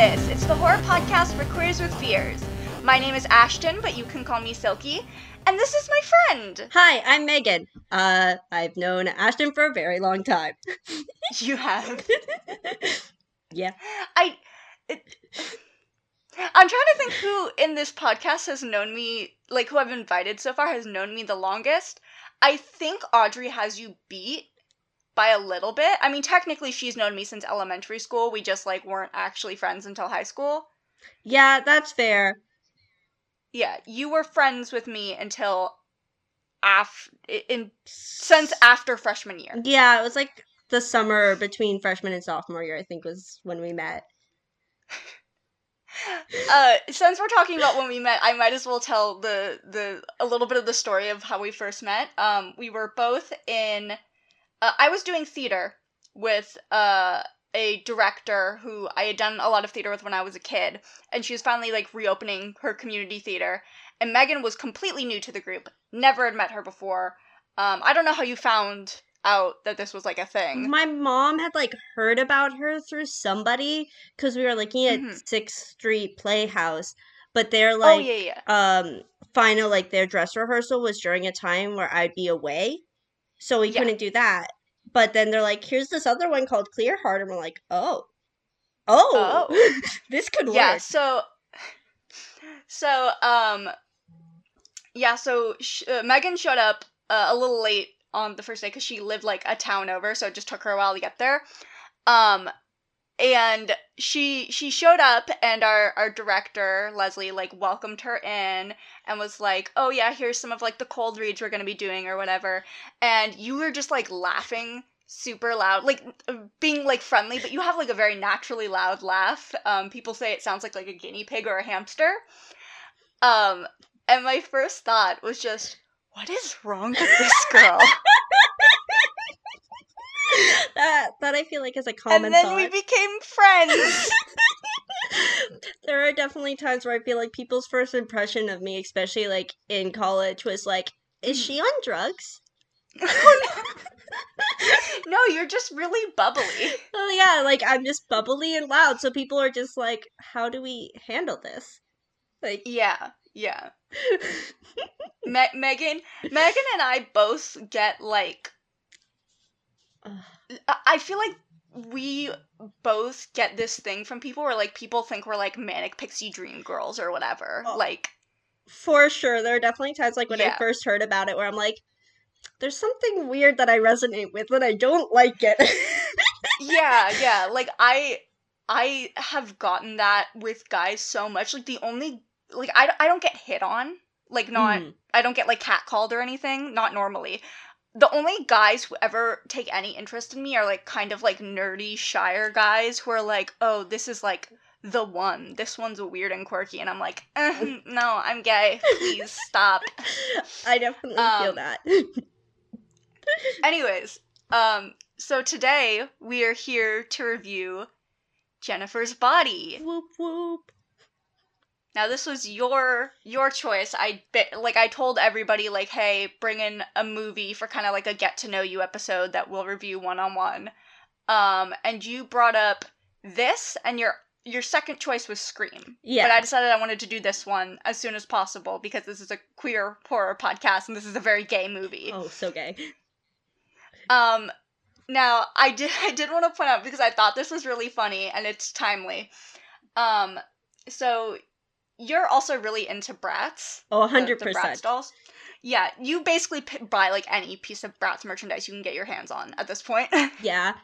everyone, and welcome to Fear Bliss. It's the horror podcast for queers with fears. My name is Ashton, but you can call me Silky, and this is my friend. Hi, I'm Megan. Uh, I've known Ashton for a very long time. You have. yeah. I. It, I'm trying to think who in this podcast has known me, like who I've invited so far, has known me the longest. I think Audrey has you beat by a little bit. I mean, technically, she's known me since elementary school. We just like weren't actually friends until high school. Yeah, that's fair. Yeah, you were friends with me until af in since after freshman year. Yeah, it was like the summer between freshman and sophomore year, I think was when we met. uh, since we're talking about when we met, I might as well tell the the a little bit of the story of how we first met. Um, we were both in. Uh, I was doing theater with uh a director who I had done a lot of theater with when I was a kid, and she was finally like reopening her community theater. And Megan was completely new to the group, never had met her before. Um, I don't know how you found out that this was like a thing. My mom had like heard about her through somebody because we were looking at Mhm. Sixth Street Playhouse, but they're oh like yeah, yeah. um final like their dress rehearsal was during a time where I'd be away. So we Yeah. couldn't do that. But then they're like, here's this other one called Clear Heart, and we're like, oh. Oh, this could yeah work. Yeah. So so um yeah so sh- uh, megan showed up uh, a little late on the first day because she lived like a town over so it just took her a while to get there um and she she showed up and our our director leslie like welcomed her in and was like oh yeah here's some of like the cold reads we're gonna be doing or whatever. And you were just like laughing super loud like uh, being like friendly but you have like a very naturally loud laugh. Um people say it sounds like like a guinea pig or a hamster. Um and my first thought was just what is wrong with this girl that that I feel like is a common and then thought. we became friends there are definitely times where I feel like people's first impression of me, especially like in college, was like, "Is mm. she on drugs?" no you're just really bubbly Oh yeah, like I'm just bubbly and loud, so people are just like, "How do we handle this?" Like, yeah yeah Me- megan megan and i both get like. I- I feel like we both get this thing from people where like people think we're like manic pixie dream girls or whatever. Oh. Like for sure, there are definitely times like when I first heard about it where I'm like, "There's something weird that I resonate with, and I don't like it." yeah, yeah, like I I have gotten that with guys so much. Like the only like I I don't get hit on. Like not Mhm. I don't get like catcalled or anything, not normally. The only guys who ever take any interest in me are like kind of like nerdy, shyer guys who are like, "Oh, this is like the one. This one's weird and quirky." And I'm like, eh, "No, I'm gay. Please stop." I definitely feel Um, that. Anyways, um so today we are here to review Jennifer's Body. whoop whoop. Now this was your your choice. I like I told everybody like, hey, bring in a movie for kind of like a get to know you episode that we'll review one on one. Um, and you brought up this, and your your second choice was Scream. Yeah. But I decided I wanted to do this one as soon as possible because this is a queer horror podcast and this is a very gay movie. Oh, so gay. Um, now I did I did want to point out because I thought this was really funny and it's timely. Um, so you're also really into Bratz. Oh, the- hundred the Bratz dolls. Yeah, you basically p- buy like any piece of Bratz merchandise you can get your hands on at this point. Yeah,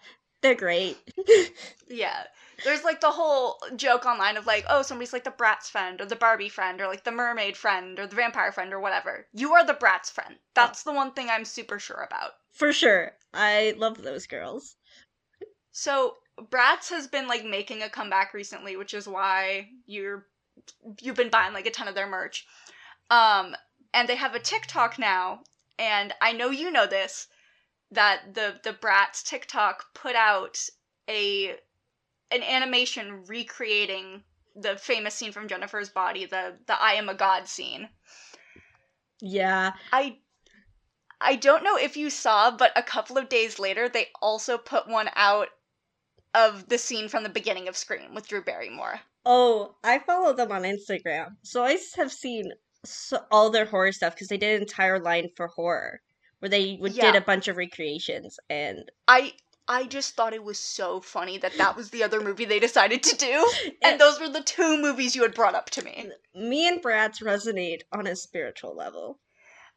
they're great. yeah. There's like the whole joke online of like, oh, somebody's like the Bratz friend or the Barbie friend or like the mermaid friend or the vampire friend or whatever. You are the Bratz friend. That's the one thing I'm super sure about. For sure. I love those girls. So Bratz has been like making a comeback recently, which is why you're you've been buying like a ton of their merch. Um, and they have a TikTok now, and I know you know this that the the Bratz TikTok put out a an animation recreating the famous scene from Jennifer's Body, the the I am a god scene. Yeah. I I don't know if you saw, but a couple of days later they also put one out of the scene from the beginning of Scream with Drew Barrymore? Oh, I follow them on Instagram, so I have seen so, all their horror stuff because they did an entire line for horror where they would, Yeah. did a bunch of recreations, and I I just thought it was so funny that that was the other movie they decided to do, and those were the two movies you had brought up to me. me and Bratz resonate on a spiritual level.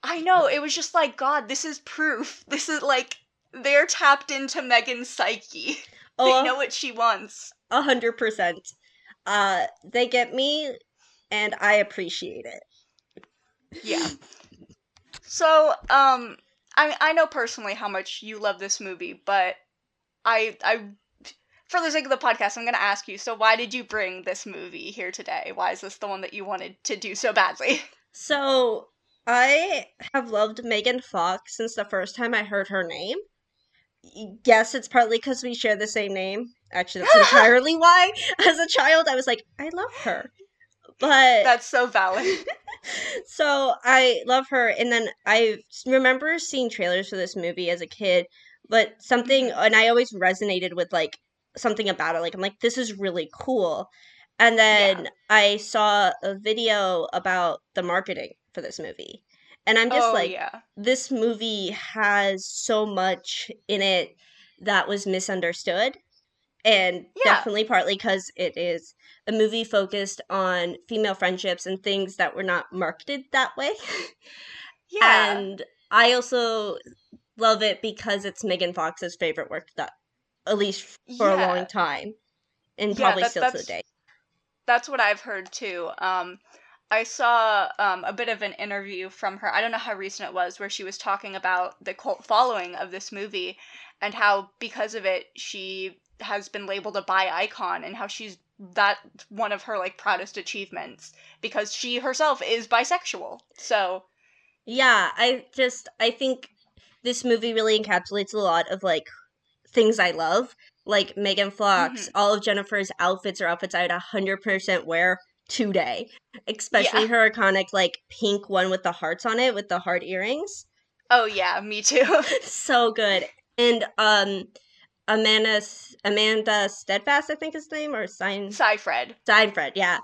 I know it was just like God. This is proof. This is like they're tapped into Megan's psyche. Oh, They know what she wants. a hundred percent. Uh, they get me, and I appreciate it. Yeah. So, um, I I know personally how much you love this movie, but I I for the sake of the podcast, I'm gonna ask you. So, why did you bring this movie here today? Why is this the one that you wanted to do so badly? So I have loved Megan Fox since the first time I heard her name. Yes, it's partly because we share the same name. Actually, that's entirely why. As a child, I was like, I love her. But That's so valid. so I love her, and then I remember seeing trailers for this movie as a kid. But something, mm-hmm. and I always resonated with like something about it. Like I'm like, this is really cool. And then I saw a video about the marketing for this movie, and I'm just oh like, yeah, this movie has so much in it that was misunderstood and Yeah. definitely partly because it is a movie focused on female friendships and things that were not marketed that way yeah. and i also love it because it's megan fox's favorite work that at least for a long time and Yeah, probably that- still to the day That's what I've heard too. Um, I saw um, a bit of an interview from her. I don't know how recent it was, where she was talking about the cult following of this movie and how because of it she has been labeled a bi icon and how she's that one of her like proudest achievements because she herself is bisexual. So Yeah, I just I think this movie really encapsulates a lot of like things I love. Like Megan Fox, all of Jennifer's outfits are outfits I would hundred percent wear today. Especially Yeah. her iconic like pink one with the hearts on it with the heart earrings. oh yeah, me too. so good. And um Amanda Amanda Steadfast, I think his name, or Sign Cyfred. Seinfeld, yeah.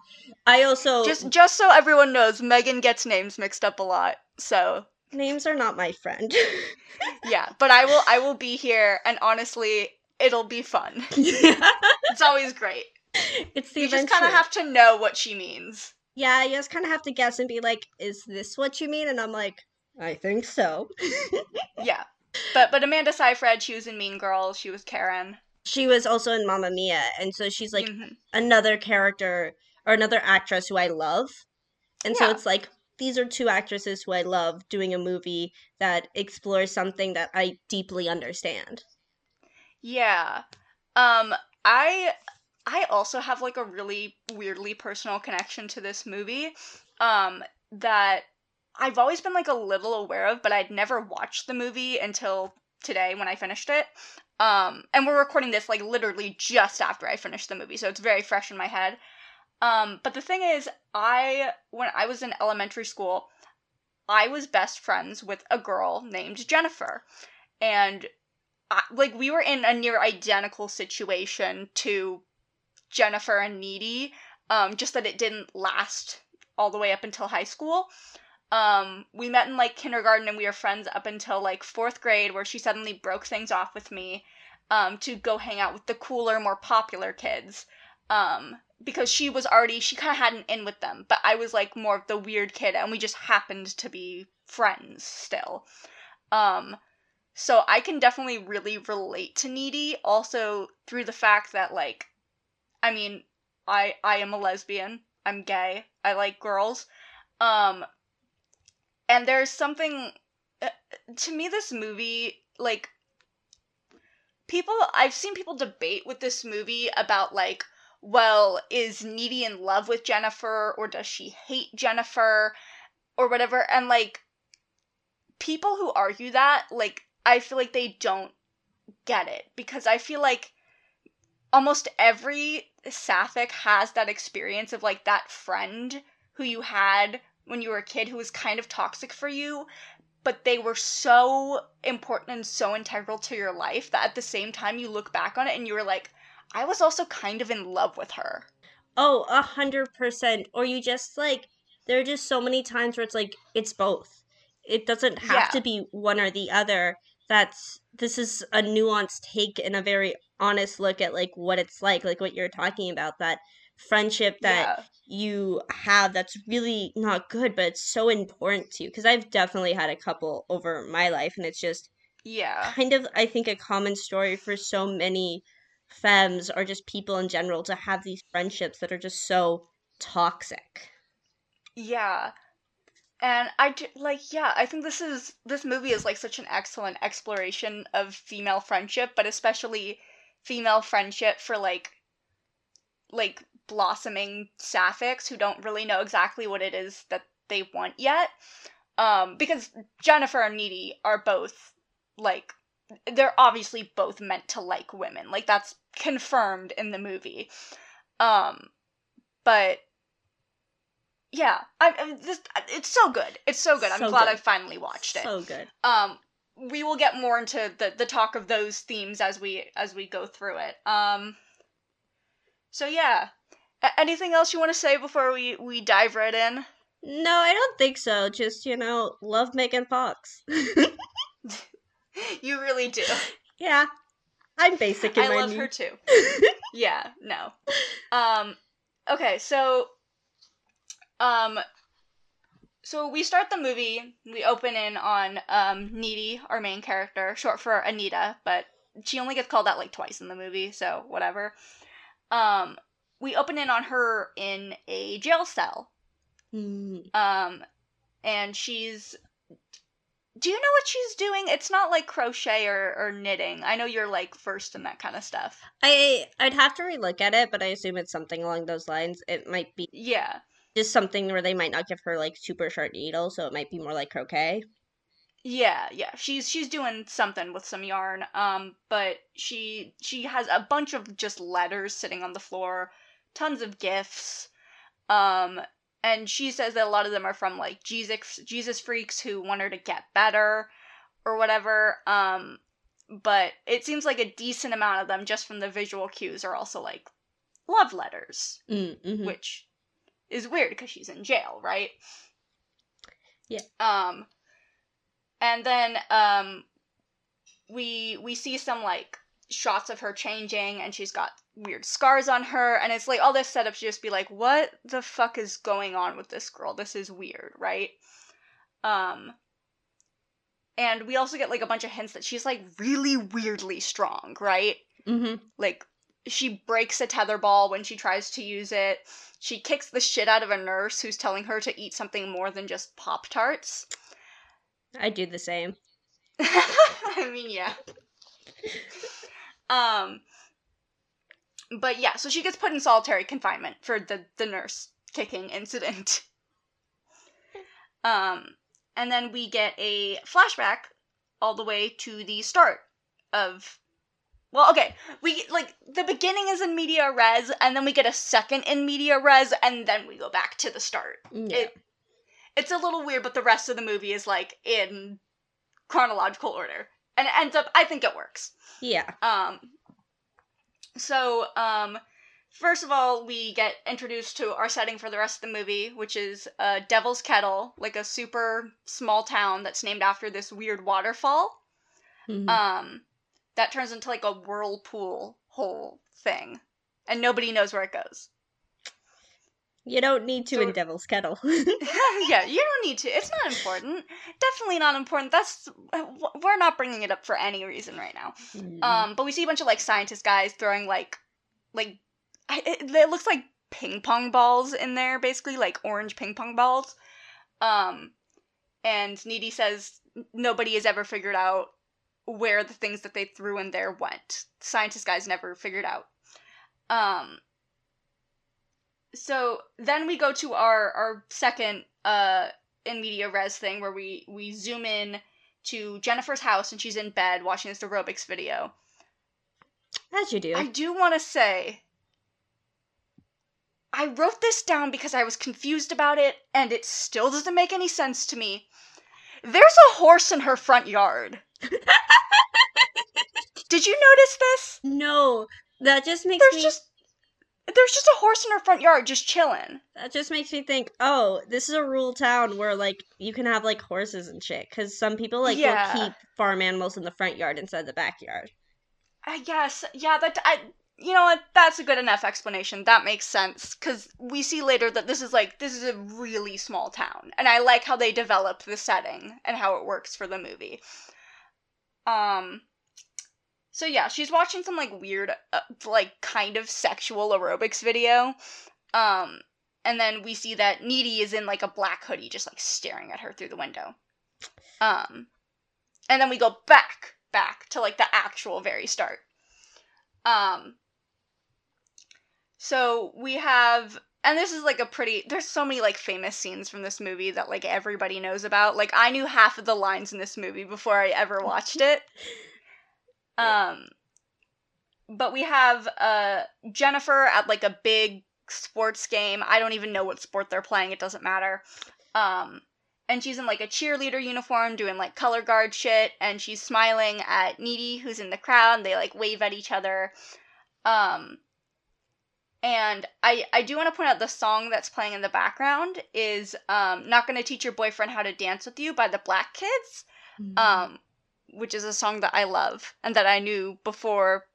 I also Just just so everyone knows, Megan gets names mixed up a lot. So names are not my friend. yeah, but I will I will be here and honestly it'll be fun. It's always great. it's the You just kind of have to know what she means. Yeah, you just kind of have to guess and be like, "Is this what you mean?" And I'm like, "I think so." Yeah. But but Amanda Seyfried, she was in Mean Girls. She was Karen. she was also in Mamma Mia, and so she's like Mhm. another character or another actress who I love. And so it's like these are two actresses who I love doing a movie that explores something that I deeply understand. Yeah. Um I I also have like a really weirdly personal connection to this movie um that I've always been like a little aware of, but I'd never watched the movie until today when I finished it. Um and we're recording this like literally just after I finished the movie, so it's very fresh in my head. Um but the thing is, I when I was in elementary school, I was best friends with a girl named Jennifer. And I, like we were in a near identical situation to Jennifer and Needy, um, just that it didn't last all the way up until high school. Um, we met in like kindergarten and we were friends up until like fourth grade, where she suddenly broke things off with me um, to go hang out with the cooler, more popular kids. Um, because she was already, she kind of had an in with them, but I was like more of the weird kid, and we just happened to be friends still. Um, so I can definitely really relate to Needy also through the fact that like I mean, I I am a lesbian. I'm gay. I like girls. Um and there's something uh, to me this movie like people I've seen people debate with this movie about like well, is Needy in love with Jennifer or does she hate Jennifer or whatever and like people who argue that like I feel like they don't get it because I feel like almost every sapphic has that experience of like that friend who you had when you were a kid who was kind of toxic for you but they were so important and so integral to your life that at the same time you look back on it and you were like, I was also kind of in love with her. Oh, a hundred percent. Or you just like there are just so many times where it's like it's both. It doesn't have Yeah. to be one or the other. That's this is a nuanced take and a very honest look at like what it's like, like what you're talking about, that friendship that yeah. you have that's really not good, but it's so important to you. Because I've definitely had a couple over my life, and it's just Yeah. kind of I think a common story for so many femmes or just people in general to have these friendships that are just so toxic. Yeah. And I like yeah, I think this is this movie is like such an excellent exploration of female friendship, but especially female friendship for like like blossoming sapphics who don't really know exactly what it is that they want yet. Um because Jennifer and Needy are both like they're obviously both meant to like women. Like that's confirmed in the movie. Um but yeah, I, I this it's so good. It's so good. I'm glad good. I finally watched it. So good. Um we will get more into the the talk of those themes as we as we go through it. Um so yeah. A- anything else you want to say before we we dive right in? No, I don't think so. Just, you know, love Megan Fox. you really do. yeah. I'm basic I love her too. yeah, no. Um okay, so um so we start the movie, we open in on um Needy, our main character, short for Anita, but she only gets called that like twice in the movie, so whatever. Um we open in on her in a jail cell. Mm. Um and she's do you know what she's doing? It's not like crochet or, or knitting. I know you're like first in that kind of stuff. I I'd have to relook at it, but I assume it's something along those lines. It might be Yeah. Just something where they might not give her like super sharp needle, so it might be more like croquet. Yeah, yeah. She's she's doing something with some yarn. Um, but she she has a bunch of just letters sitting on the floor, tons of gifts. Um, and she says that a lot of them are from like Jesus Jesus freaks who want her to get better or whatever. Um, but it seems like a decent amount of them just from the visual cues are also like love letters, Mm, mhm. which is weird because she's in jail, right? Yeah. Um and then um we we see some like shots of her changing and she's got weird scars on her and it's like all this setup to just be like what the fuck is going on with this girl this is weird right um and we also get like a bunch of hints that she's like really weirdly strong right Mhm. like she breaks a tether ball when she tries to use it she kicks the shit out of a nurse who's telling her to eat something more than just pop tarts I do the same. I mean, yeah. Um, but yeah, so she gets put in solitary confinement for the the nurse kicking incident. Um, and then we get a flashback all the way to the start of. Well, okay, we like the beginning is in media res, and then we get a second in media res, and then we go back to the start Yeah. it it's a little weird, but the rest of the movie is like in chronological order. And it ends up I think it works. yeah. Um so um first of all we get introduced to our setting for the rest of the movie, which is uh Devil's Kettle, like a super small town that's named after this weird waterfall. Mhm. Um that turns into like a whirlpool whole thing. And nobody knows where it goes. you don't need to so- in Devil's Kettle. yeah, you don't need to. It's not important. Definitely not important. That's we're not bringing it up for any reason right now. Mhm. Um, but we see a bunch of like scientist guys throwing like like it, it looks like ping pong balls in there, basically like orange ping pong balls. Um, and Needy says nobody has ever figured out where the things that they threw in there went. Scientist guys never figured out. Um, so then we go to our our second uh in media res thing where we we zoom in to Jennifer's house and she's in bed watching this aerobics video. As you do. I do want to say I wrote this down because I was confused about it and it still doesn't make any sense to me. There's a horse in her front yard. Did you notice this? No, that just makes There's me just there's just a horse in her front yard just chilling. that just makes me think, oh, this is a rural town where like you can have like horses and shit. Because some people like Yeah. will keep farm animals in the front yard instead of the backyard. I guess. Yeah, that I you know what? That's a good enough explanation. That makes sense cuz we see later that this is like this is a really small town and I like how they develop the setting and how it works for the movie. Um so yeah, she's watching some like weird uh, like kind of sexual aerobics video. Um and then we see that Needy is in like a black hoodie just like staring at her through the window. Um and then we go back back to like the actual very start. Um so we have and this is like a pretty there's so many like famous scenes from this movie that like everybody knows about. Like I knew half of the lines in this movie before I ever watched it. Um but we have uh Jennifer at like a big sports game. I don't even know what sport they're playing, it doesn't matter. Um and she's in like a cheerleader uniform doing like color guard shit and she's smiling at Needy who's in the crowd. And they like wave at each other. Um and I I do want to point out the song that's playing in the background is um Not Gonna Teach Your Boyfriend How to Dance with You by the Black Kids. Um which is a song that I love and that I knew before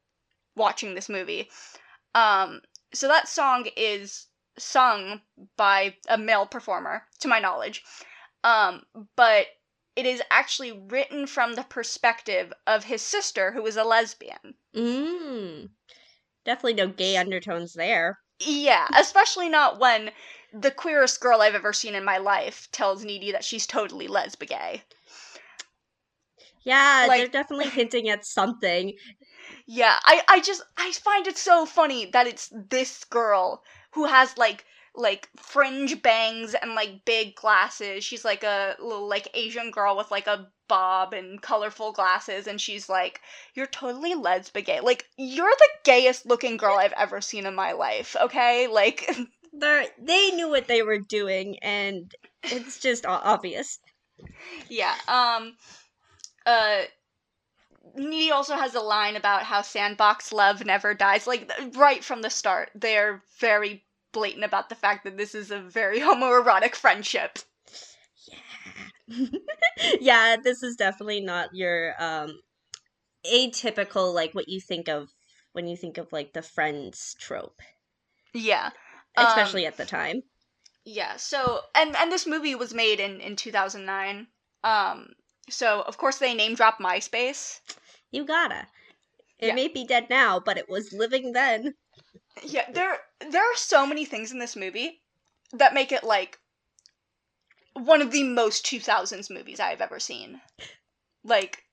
watching this movie. Um so that song is sung by a male performer to my knowledge. Um but it is actually written from the perspective of his sister who is a lesbian. Mm. Definitely no gay undertones there. Yeah, especially not when the queerest girl I've ever seen in my life tells Needy that she's totally lesbigay. Yeah, they're definitely hinting at something. Yeah, I I just I find it so funny that it's this girl who has like like fringe bangs and like big glasses. She's like a little like Asian girl with like a bob and colorful glasses and she's like you're totally lesbigay. Like you're the gayest looking girl I've ever seen in my life, okay? Like They're they knew what they were doing, and it's just obvious. Yeah. Um. Uh. Needy also has a line about how sandbox love never dies. Like right from the start, they're very blatant about the fact that this is a very homoerotic friendship. Yeah. yeah, this is definitely not your um atypical like what you think of when you think of like the friends trope, Yeah. Um, especially at the time. Yeah. So and and this movie was made in in 2009. Um. So of course they name drop MySpace. You gotta. It Yeah. may be dead now, but it was living then. Yeah, there there are so many things in this movie that make it like one of the most 2000s movies I've ever seen. Like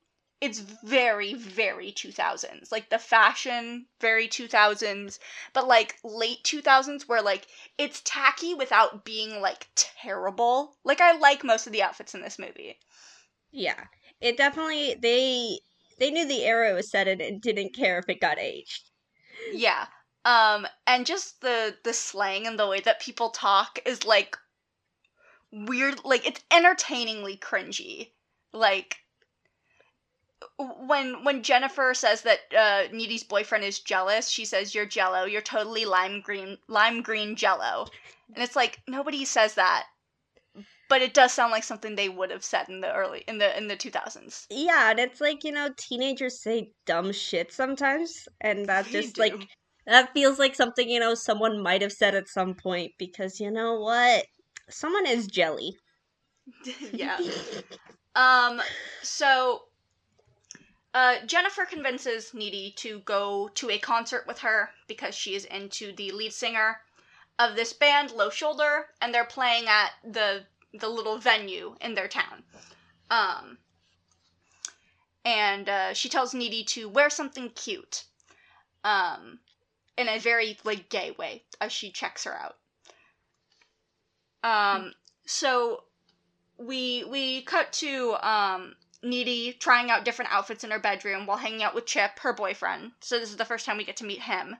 it's very very 2000s. Like the fashion very 2000s, but like late 2000s where like it's tacky without being like terrible. Like I like most of the outfits in this movie. Yeah. It definitely they they knew the era it was set in and didn't care if it got aged. Yeah. Um and just the the slang and the way that people talk is like weird like it's entertainingly cringy. Like when when Jennifer says that uh Needy's boyfriend is jealous, she says you're jello, you're totally lime green lime green jello. And it's like nobody says that. But it does sound like something they would have said in the early in the in the 2000s. Yeah, and it's like, you know, teenagers say dumb shit sometimes, and that They just do. like that feels like something, you know, someone might have said at some point because you know what? Someone is jelly. yeah. Um, so uh, Jennifer convinces Needy to go to a concert with her because she is into the lead singer of this band, Low Shoulder, and they're playing at the the little venue in their town. Um, and uh, she tells Needy to wear something cute, um, in a very like gay way as she checks her out. Um, so we we cut to um Needy trying out different outfits in her bedroom while hanging out with Chip, her boyfriend. So this is the first time we get to meet him.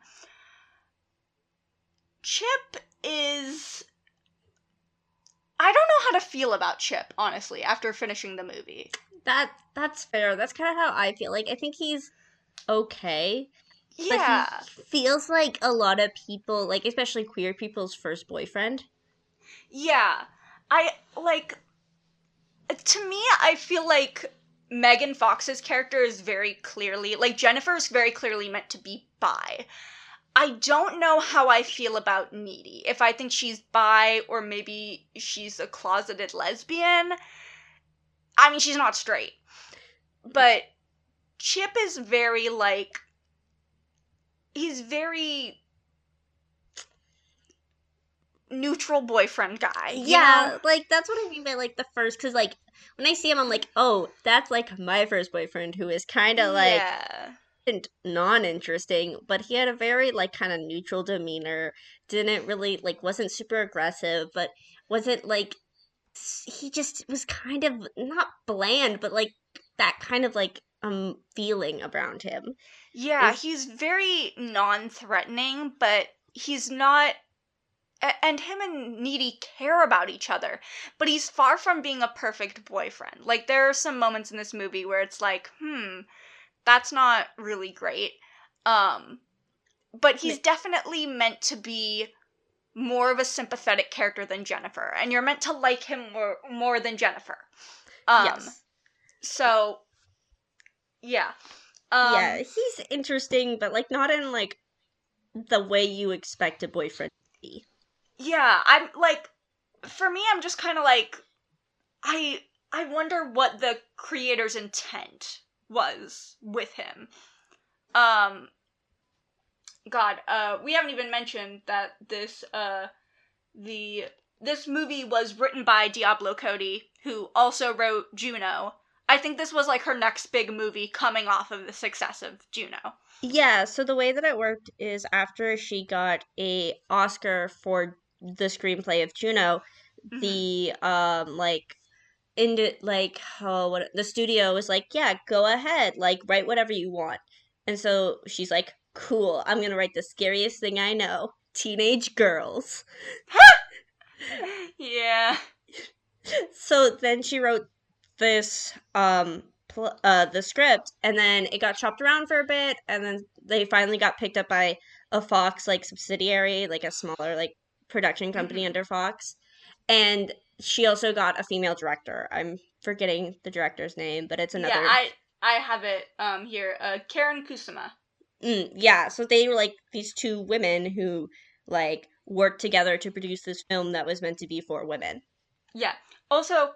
Chip is I don't know how to feel about Chip, honestly, after finishing the movie. That that's fair. That's kind of how I feel. Like I think he's okay. Yeah. But he feels like a lot of people, like especially queer people's first boyfriend. Yeah. I like to me I feel like Megan Fox's character is very clearly like Jennifer is very clearly meant to be bi. I don't know how I feel about Needy. If I think she's bi or maybe she's a closeted lesbian. I mean, she's not straight. But Chip is very like he's very neutral boyfriend guy. you Yeah, know? like that's what I mean by like the first cuz like when I see him I'm like, "Oh, that's like my first boyfriend who is kind of like yeah. non-interesting, but he had a very like kind of neutral demeanor. Didn't really like wasn't super aggressive, but wasn't like he just was kind of not bland, but like that kind of like um feeling around him. Yeah, is- he's very non-threatening, but he's not and him and Needy care about each other, but he's far from being a perfect boyfriend. Like there are some moments in this movie where it's like, "Hmm, that's not really great." Um but he's definitely meant to be more of a sympathetic character than Jennifer, and you're meant to like him more more than Jennifer. Um yes. so yeah. Um yeah, he's interesting, but like not in like the way you expect a boyfriend to be. Yeah, I'm like for me I'm just kind of like I I wonder what the creator's intent was with him. Um god, uh we haven't even mentioned that this uh the this movie was written by Diablo Cody who also wrote Juno. I think this was like her next big movie coming off of the success of Juno. Yeah, so the way that it worked is after she got a Oscar for the screenplay of Juno, Mhm. the um like into like oh what the studio was like, yeah, go ahead, like write whatever you want. And so she's like, cool, I'm gonna write the scariest thing I know, teenage girls. yeah. So then she wrote this um pl- uh the script and then it got chopped around for a bit and then they finally got picked up by a Fox like subsidiary like a smaller like production company Mhm. under Fox and she also got a female director I'm forgetting the director's name but it's another Yeah, I I have it um here. Uh Karyn Kusama. Mm, yeah so they were like these two women who like worked together to produce this film that was meant to be for women Yeah. Also,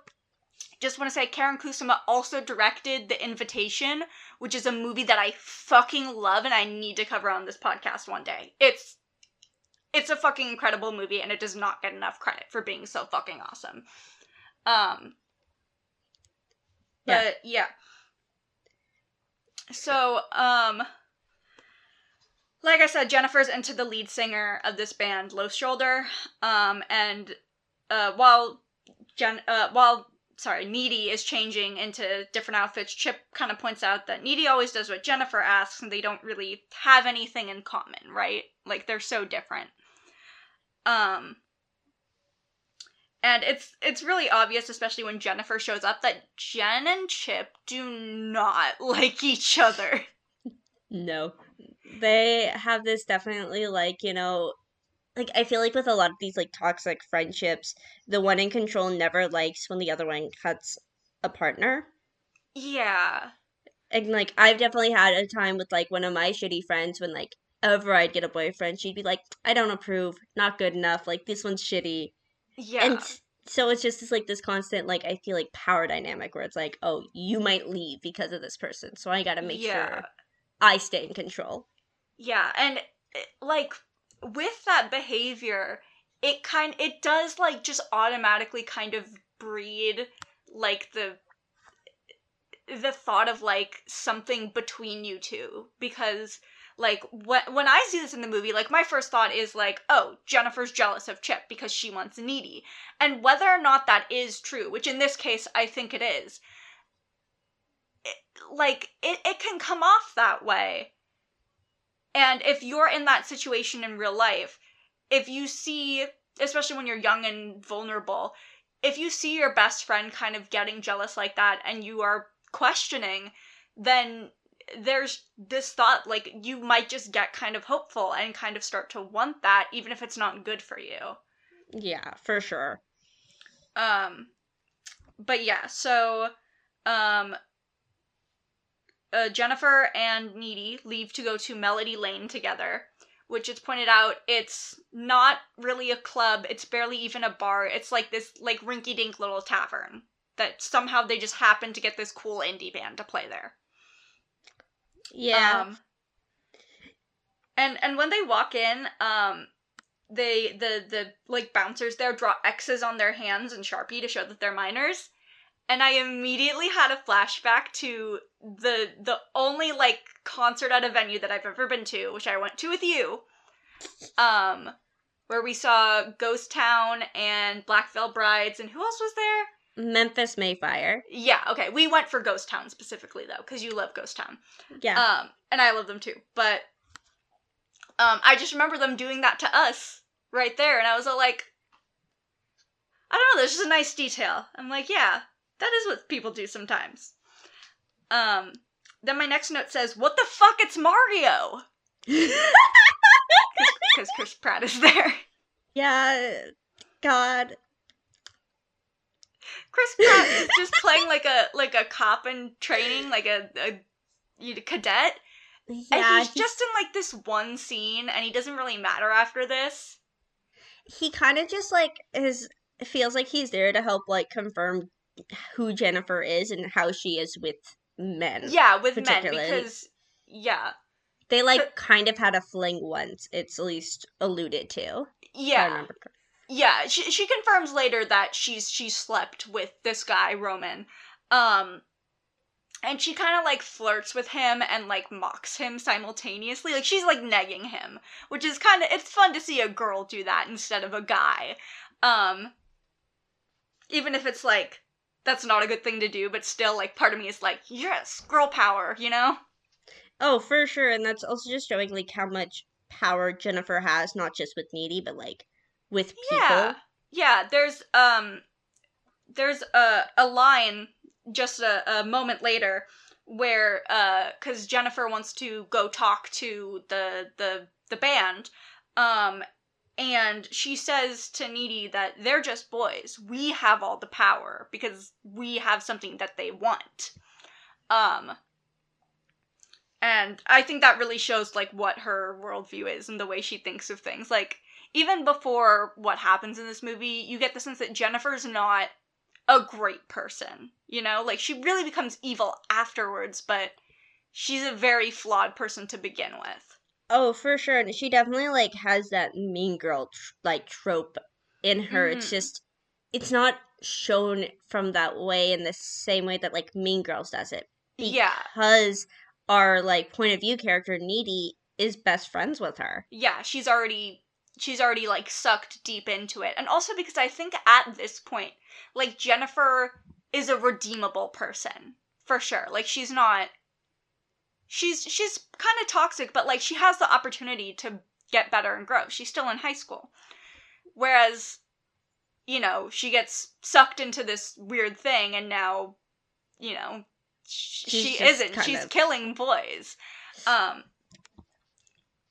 just want to say Karyn Kusama also directed The Invitation, which is a movie that I fucking love and I need to cover on this podcast one day. It's it's a fucking incredible movie and it does not get enough credit for being so fucking awesome. Um Yeah. But yeah. So, um like I said, Jennifer's into the lead singer of this band, Low Shoulder. Um and uh while Jen uh while sorry, Needy is changing into different outfits, Chip kind of points out that Needy always does what Jennifer asks and they don't really have anything in common, right? Like they're so different. Um and it's it's really obvious, especially when Jennifer shows up, that Jen and Chip do not like each other. No. They have this definitely like, you know, like I feel like with a lot of these like toxic friendships, the one in control never likes when the other one cuts a partner. Yeah. And like I've definitely had a time with like one of my shitty friends when like ever I'd get a boyfriend, she'd be like, I don't approve, not good enough, like this one's shitty. Yeah. And so it's just this like this constant like I feel like power dynamic where it's like, oh, you might leave because of this person, so I gotta make Yeah. sure I stay in control. Yeah, and eh, like with that behavior, it kind it does like just automatically kind of breed like the the thought of like something between you two because like when when I see this in the movie, like my first thought is like, oh, Jennifer's jealous of Chip because she wants Needy. And whether or not that is true, which in this case I think it is, it, like it, it can come off that way. And if you're in that situation in real life, if you see, especially when you're young and vulnerable, if you see your best friend kind of getting jealous like that and you are questioning, then there's this thought like you might just get kind of hopeful and kind of start to want that even if it's not good for you. Yeah, for sure. Um but yeah, so um uh, Jennifer and Needy leave to go to Melody Lane together, which it's pointed out it's not really a club, it's barely even a bar. It's like this like rinky dink little tavern that somehow they just happen to get this cool indie band to play there. Yeah. Um, and and when they walk in, um, they the the like bouncers there draw X's on their hands and Sharpie to show that they're minors. And I immediately had a flashback to the the only like concert at a venue that I've ever been to, which I went to with you. Um where we saw Ghost Town and Black Veil Brides and who else was there? Memphis May Fire. Yeah, okay. We went for Ghost Town specifically though, because you love Ghost Town. Yeah. Um, and I love them too. But um, I just remember them doing that to us right there, and I was all like, I don't know, there's just a nice detail. I'm like, yeah, that is what people do sometimes. Um, then my next note says, "What the fuck? It's Mario!" Because Chris Pratt is there. yeah. God. Chris Pratt is just playing like a like a cop in training, like a, a know, cadet. Yeah. and he's he- just in like this one scene, and he doesn't really matter after this. he kind of just like is feels like he's there to help like confirm who Jennifer is and how she is with men. Yeah, with men because yeah, They like kind of had a fling once. It's at least alluded to. yeah, yeah. She she confirms later that she's she slept with this guy Roman, um, and she kind of like flirts with him and like mocks him simultaneously. Like she's like negging him, which is kind of it's fun to see a girl do that instead of a guy. Um, even if it's like that's not a good thing to do, but still like part of me is like yes, girl power, you know. Oh, for sure, and that's also just showing like how much power Jennifer has, not just with Needy, but like with people. Yeah. Yeah, there's um there's a a line just a, a moment later where uh cuz Jennifer wants to go talk to the the the band um and she says to Needy that they're just boys. We have all the power because we have something that they want. Um and I think that really shows like what her worldview is and the way she thinks of things. Like even before what happens in this movie, you get the sense that Jennifer's not a great person. You know, like she really becomes evil afterwards, but she's a very flawed person to begin with. Oh, for sure, and she definitely like has that mean girl tr- like trope in her. It's Mhm. just it's not shown from that way in the same way that like Mean Girls does it. Yeah. because our like point of view character Needy is best friends with her. Yeah, she's already she's already like sucked deep into it. And also because I think at this point, like Jennifer is a redeemable person. For sure. Like she's not she's she's kind of toxic, but like she has the opportunity to get better and grow. She's still in high school. Whereas you know, she gets sucked into this weird thing and now you know, sh- she isn't. She's of- killing boys. Um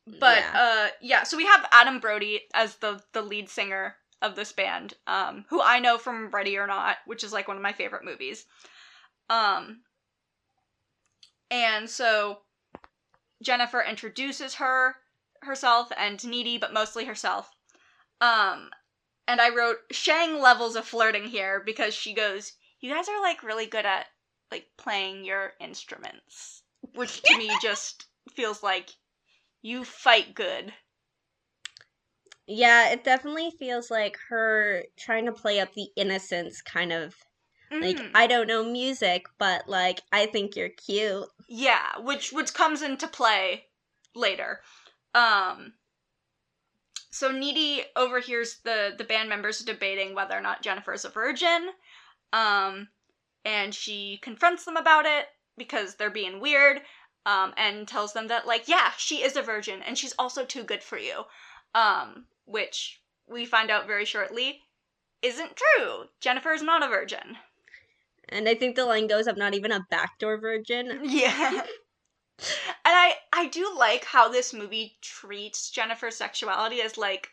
but Yeah. uh yeah so we have adam brody as the the lead singer of this band um who i know from ready or not which is like one of my favorite movies um and so jennifer introduces her herself and needy but mostly herself um and i wrote shang levels of flirting here because she goes you guys are like really good at like playing your instruments which to me just feels like you fight good. yeah, it definitely feels like her trying to play up the innocence kind of like Mhm. I don't know music, but like I think you're cute. yeah, which which comes into play later. Um so Needy overhears the the band members debating whether or not Jennifer is a virgin. Um and she confronts them about it because they're being weird. Um, and tells them that like yeah she is a virgin and she's also too good for you um, which we find out very shortly isn't true. Jennifer is not a virgin. And I think the line goes, I'm not even a backdoor virgin. Yeah. and I I do like how this movie treats Jennifer's sexuality as like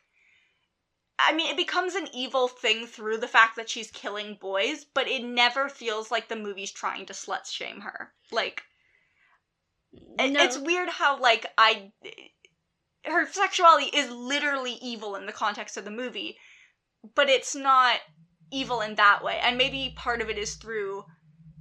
I mean, it becomes an evil thing through the fact that she's killing boys, but it never feels like the movie's trying to slut shame her. Like, No. it's weird how like I, her sexuality is literally evil in the context of the movie, but it's not evil in that way. And maybe part of it is through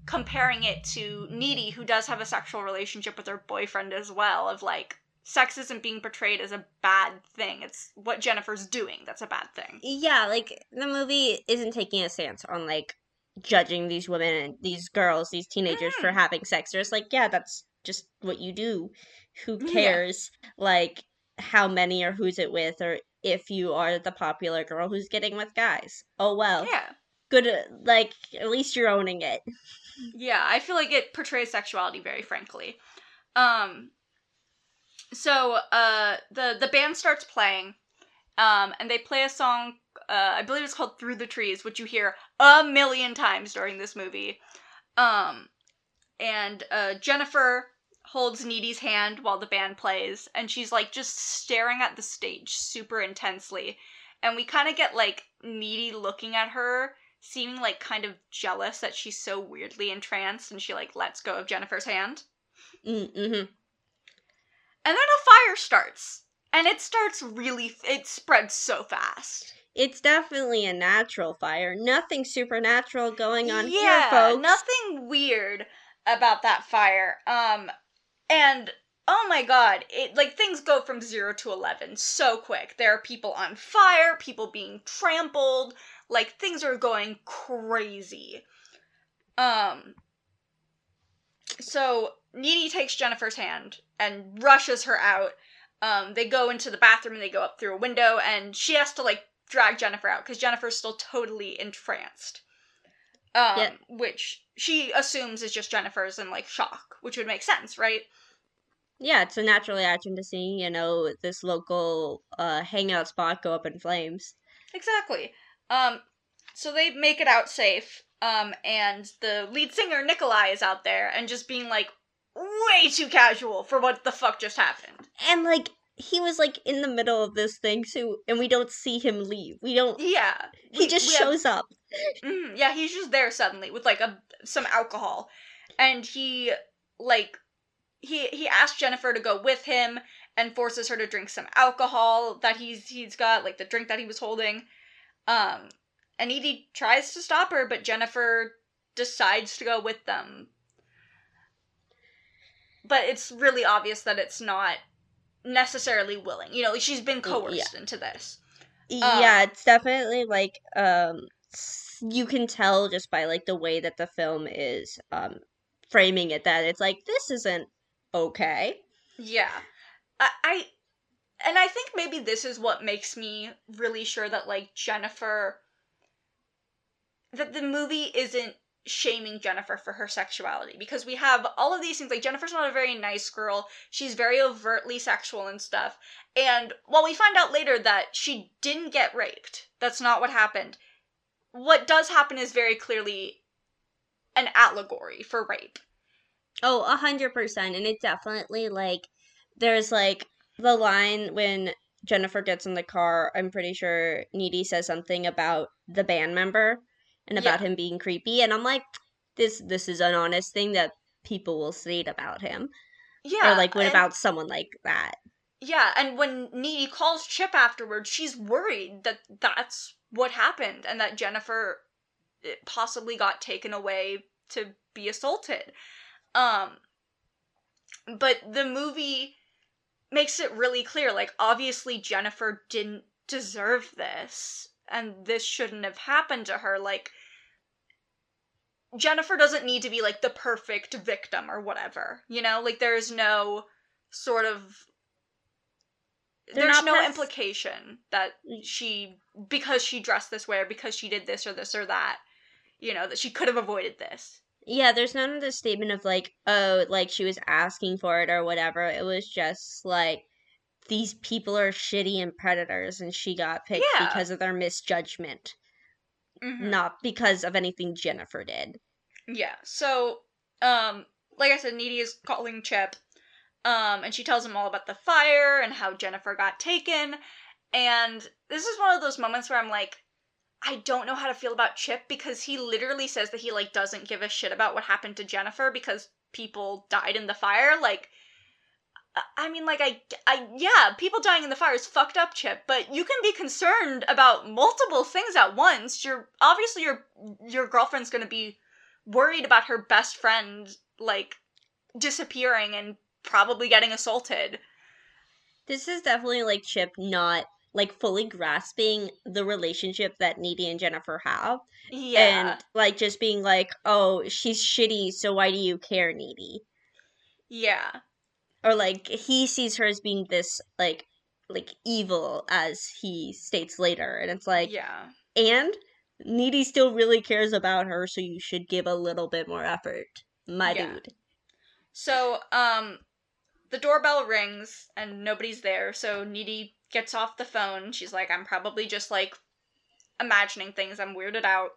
comparing it to Needy, who does have a sexual relationship with her boyfriend as well. Of like, sex isn't being portrayed as a bad thing; it's what Jennifer's doing that's a bad thing. yeah, like the movie isn't taking a stance on like judging these women and these girls, these teenagers for Mm. having sex. They're just like, yeah, that's just what you do. Who Yeah. cares? Like how many or who's it with, or if you are the popular girl who's getting with guys. Oh well, Yeah. good. Like at least you're owning it. Yeah, I feel like it portrays sexuality very frankly. Um so uh the the band starts playing um and they play a song uh I believe it's called Through the Trees which you hear a million times during this movie. Um and uh Jennifer holds Needy's hand while the band plays and she's like just staring at the stage super intensely. And we kind of get like Needy looking at her seeming like kind of jealous that she's so weirdly entranced and she like lets go of Jennifer's hand. Mm-hmm. And then a fire starts. And it starts really it spreads so fast. It's definitely a natural fire. Nothing supernatural going on yeah, here, folks. nothing weird about that fire. Um and oh my god, it like things go from 0 to 11 so quick. There are people on fire, people being trampled, like things are going crazy. Um so Needy takes Jennifer's hand and rushes her out. Um they go into the bathroom and they go up through a window and she has to like drag Jennifer out cuz Jennifer's still totally entranced. Um Yeah. which she assumes is just Jennifer's in like shock, which would make sense, right? Yeah, it's a natural reaction to seeing, you know, this local uh hangout spot go up in flames. Exactly. Um, so they make it out safe. Um, and the lead singer Nikolai is out there and just being like way too casual for what the fuck just happened. And like he was like in the middle of this thing too, and we don't see him leave. We don't Yeah, he we- just we have- shows up. Mhm, yeah, he's just there suddenly with like a some alcohol, and he like he he asks Jennifer to go with him and forces her to drink some alcohol that he's he's got like the drink that he was holding. Um, and Needy tries to stop her, but Jennifer decides to go with them. But it's really obvious that it's not necessarily willing. You know, like she's been yeah. coerced into this. yeah, it's definitely like um you can tell just by like the way that the film is um framing it that it's like this isn't okay. Yeah. I, I and I think maybe this is what makes me really sure that like Jennifer that the movie isn't shaming Jennifer for her sexuality because we have all of these things like Jennifer's not a very nice girl. She's very overtly sexual and stuff. And while we find out later that she didn't get raped, that's not what happened. What does happen is very clearly an allegory for rape. Oh, a hundred percent. And it definitely like there's like the line when Jennifer gets in the car, I'm pretty sure Needy says something about the band member and about Yeah. him being creepy. And I'm like, this this is an honest thing that people will state about him. Yeah. or like what and- about someone like that? Yeah, and when Needy calls Chip afterwards, she's worried that that's what happened and that Jennifer eh, possibly got taken away to be assaulted. Um but the movie makes it really clear like obviously Jennifer didn't deserve this and this shouldn't have happened to her like Jennifer doesn't need to be like the perfect victim or whatever. You know, like there's no sort of there's no implication that she because she dressed this way or because she did this or this or that, you know, that she could have avoided this. Yeah, there's none of the statement of like, oh, like she was asking for it or whatever. It was just like these people are shitty and predators and she got picked Yeah. because of their misjudgment. Mhm. not because of anything Jennifer did. Yeah. So, um, like I said, Needy is calling Chip, um, and she tells him all about the fire and how Jennifer got taken. And this is one of those moments where I'm like, I don't know how to feel about Chip because he literally says that he like doesn't give a shit about what happened to Jennifer because people died in the fire. Like, I- mean, like I, I, yeah, people dying in the fire is fucked up, Chip. But you can be concerned about multiple things at once. You're obviously your your girlfriend's gonna be worried about her best friend like disappearing and probably getting assaulted. This is definitely like Chip not like fully grasping the relationship that Needy and Jennifer have. Yeah. And like just being like, oh, she's shitty, so why do you care, Needy? yeah. Or like he sees her as being this like like evil as he states later. And it's like yeah. and Needy still really cares about her, so you should give a little bit more effort. My Yeah. dude. So, um the doorbell rings and nobody's there, so Needy gets off the phone. She's like, I'm probably just like imagining things, I'm weirded out.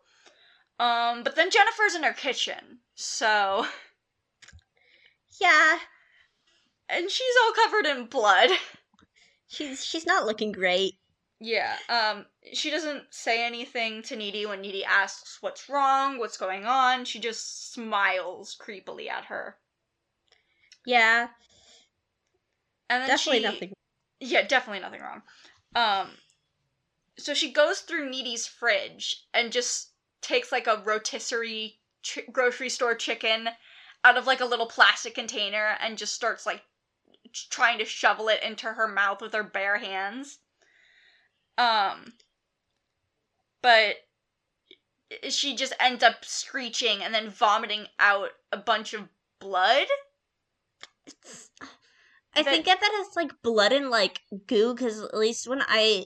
Um, but then Jennifer's in her kitchen, so Yeah. and she's all covered in blood. She's she's not looking great. Yeah, um, she doesn't say anything to Needy when Needy asks what's wrong, what's going on. She just smiles creepily at her. Yeah. And then Definitely she, nothing. Yeah, definitely nothing wrong. Um, so she goes through Needy's fridge and just takes like a rotisserie ch- grocery store chicken out of like a little plastic container and just starts like ch- trying to shovel it into her mouth with her bare hands. Um, but she just ends up screeching and then vomiting out a bunch of blood. It's, I That- think that that has like blood and like goo because at least when I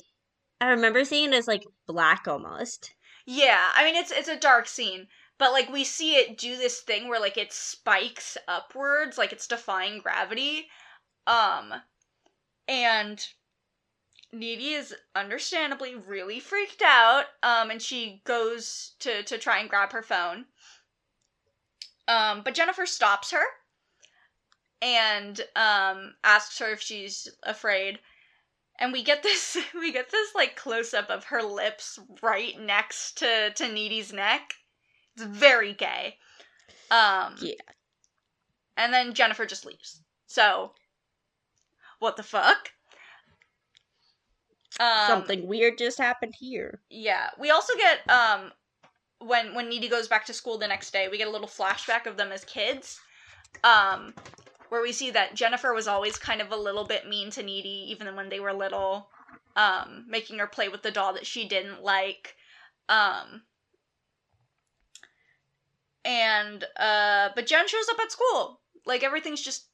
I remember seeing it as like black almost. Yeah, I mean it's it's a dark scene, but like we see it do this thing where like it spikes upwards, like it's defying gravity. Um and Needy is understandably really freaked out, um, and she goes to to try and grab her phone. Um, but Jennifer stops her and um asks her if she's afraid and we get this we get this like close up of her lips right next to to Needy's neck. It's very gay. Um Yeah. And then Jennifer just leaves. So what the fuck? Um Something weird just happened here. yeah. We also get um when when Needy goes back to school the next day, we get a little flashback of them as kids. Um where we see that Jennifer was always kind of a little bit mean to Needy even when they were little, um making her play with the doll that she didn't like. Um and uh but Jen shows up at school. Like everything's just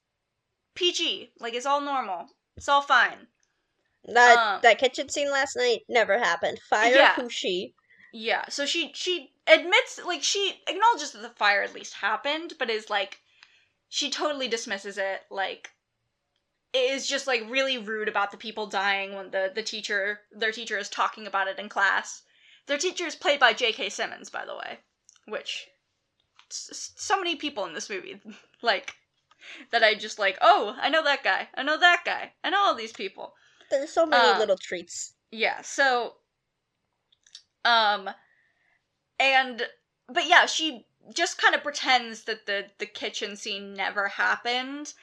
peachy. Like it's all normal. It's all fine. That Um, that kitchen scene last night never happened. Fire Yeah. who she? Yeah, so she she admits like she acknowledges that the fire at least happened, but is like she totally dismisses it like is just like really rude about the people dying when the the teacher their teacher is talking about it in class. Their teacher is played by J.K. Simmons, by the way, which so many people in this movie like that I just like, "Oh, I know that guy. I know that guy. I know all these people." There's so many Uh, little treats. Yeah, so um and but yeah, she just kind of pretends that the the kitchen scene never happened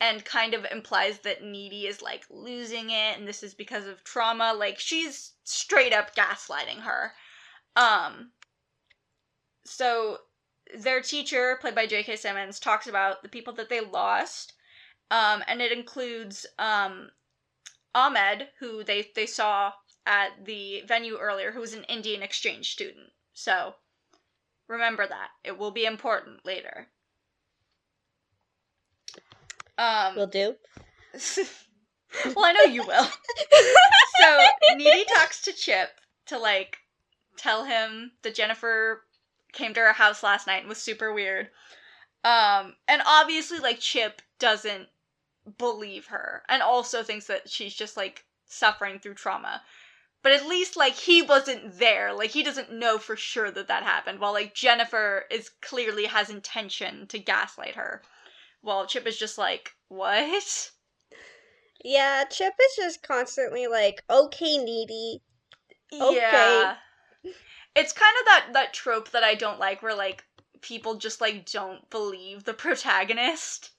and kind of implies that Needy is like losing it and this is because of trauma. Like she's straight up gaslighting her. Um so their teacher, played by J.K. Simmons, talks about the people that they lost. Um, and it includes um, Ahmed, who they, they saw at the venue earlier, who was an Indian exchange student. So remember that. It will be important later. Um, Will do. well, I know you will. so Needy talks to Chip to like tell him that Jennifer came to her house last night and was super weird. Um, and obviously, like Chip doesn't believe her, and also thinks that she's just like suffering through trauma. But at least like he wasn't there. Like he doesn't know for sure that that happened. While like Jennifer is clearly has intention to gaslight her, while Chip is just like, what? Yeah, Chip is just constantly like, okay, needy. Okay. Yeah. It's kind of that that trope that I don't like where like people just like don't believe the protagonist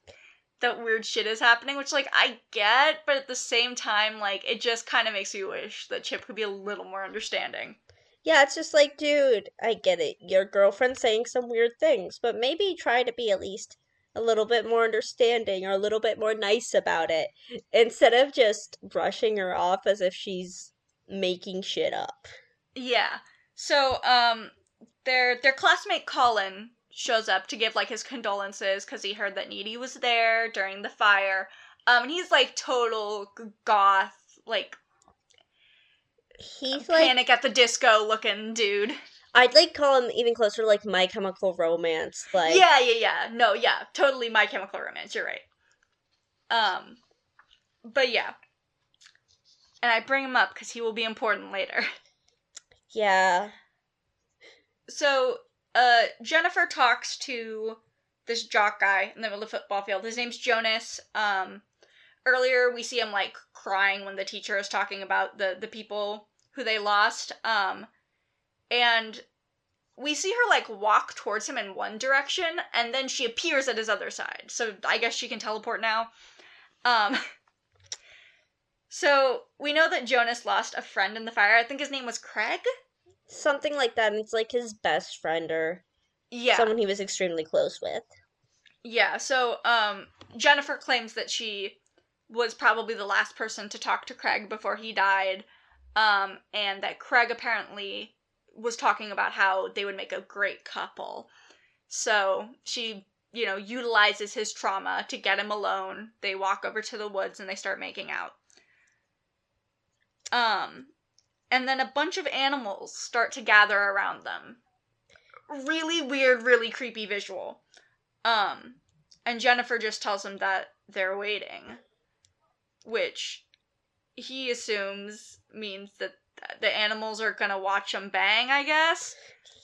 that weird shit is happening, which like I get, but at the same time like it just kind of makes me wish that Chip could be a little more understanding. Yeah, it's just like, dude, I get it. Your girlfriend's saying some weird things, but maybe try to be at least a little bit more understanding or a little bit more nice about it instead of just brushing her off as if she's making shit up. Yeah. So um their their classmate Colin shows up to give like his condolences cuz he heard that Needy was there during the fire. Um and he's like total goth like He's like panic at the disco looking dude. I'd like call him even closer to like My Chemical Romance. Like yeah, yeah, yeah. No, yeah, totally My Chemical Romance. You're right. Um, but yeah, and I bring him up because he will be important later. yeah. So, uh, Jennifer talks to this jock guy in the middle of the football field. His name's Jonas. Um, earlier we see him like crying when the teacher is talking about the the people who they lost. Um, and we see her like walk towards him in one direction and then she appears at his other side so i guess she can teleport now um so we know that jonas lost a friend in the fire i think his name was craig Something like that. And it's like his best friend or yeah someone he was extremely close with. yeah so um jennifer claims that she was probably the last person to talk to craig before he died um and that craig apparently was talking about how they would make a great couple so she you know utilizes his trauma to get him alone they walk over to the woods and they start making out um and then a bunch of animals start to gather around them really weird really creepy visual um and jennifer just tells him that they're waiting which he assumes means that the animals are gonna watch him bang i guess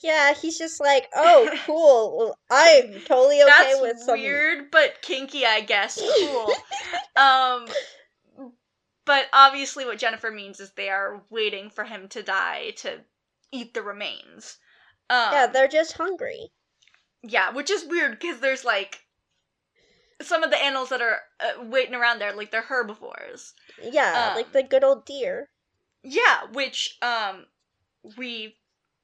Yeah, he's just like, oh, cool. I'm totally okay that's with some. weird but kinky i guess cool um but obviously what jennifer means is they are waiting for him to die to eat the remains um, Yeah, they're just hungry. yeah which is weird because there's like some of the animals that are uh, waiting around there like they're herbivores Yeah, Um, like the good old deer. Yeah, which um we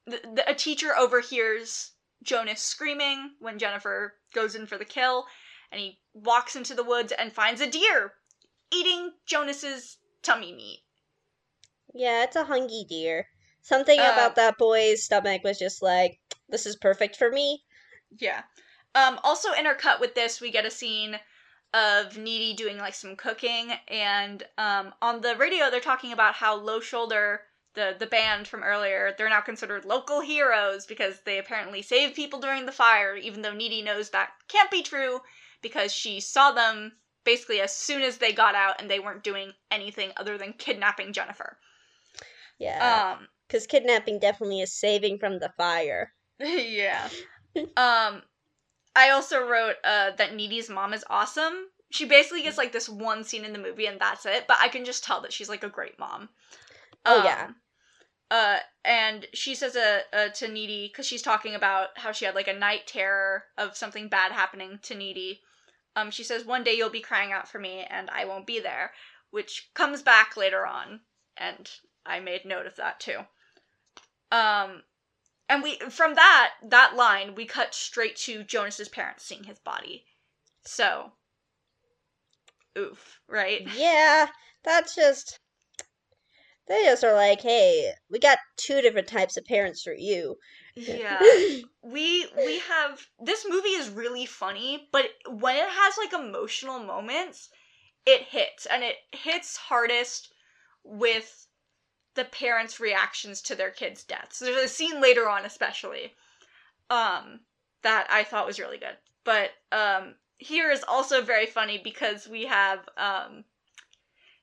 the, the, a teacher overhears Jonas screaming when Jennifer goes in for the kill and he walks into the woods and finds a deer eating Jonas's tummy meat. Yeah, it's a hungry deer. Something Uh, about that boy's stomach was just like, this is perfect for me. Yeah. Um also intercut with this we get a scene of Needy doing like some cooking and um on the radio they're talking about how Low Shoulder the the band from earlier they're now considered local heroes because they apparently saved people during the fire even though Needy knows that can't be true because she saw them basically as soon as they got out and they weren't doing anything other than kidnapping Jennifer. Yeah. Um Because kidnapping definitely is saving from the fire. yeah. Um I also wrote uh that Needy's mom is awesome. She basically gets like this one scene in the movie and that's it, but I can just tell that she's like a great mom. Oh, yeah. Uh and she says uh, uh to Needy cuz she's talking about how she had like a night terror of something bad happening to Needy. Um she says one day you'll be crying out for me and I won't be there, which comes back later on and I made note of that too. Um and we from that that line we cut straight to Jonas's parents seeing his body. So oof, right? Yeah, that's just. They just are like, hey, we got two different types of parents for you. Yeah. we we have this movie is really funny, but when it has like emotional moments, it hits and it hits hardest with the parents' reactions to their kids' deaths. There's a scene later on especially um that I thought was really good. But um here is also very funny because we have um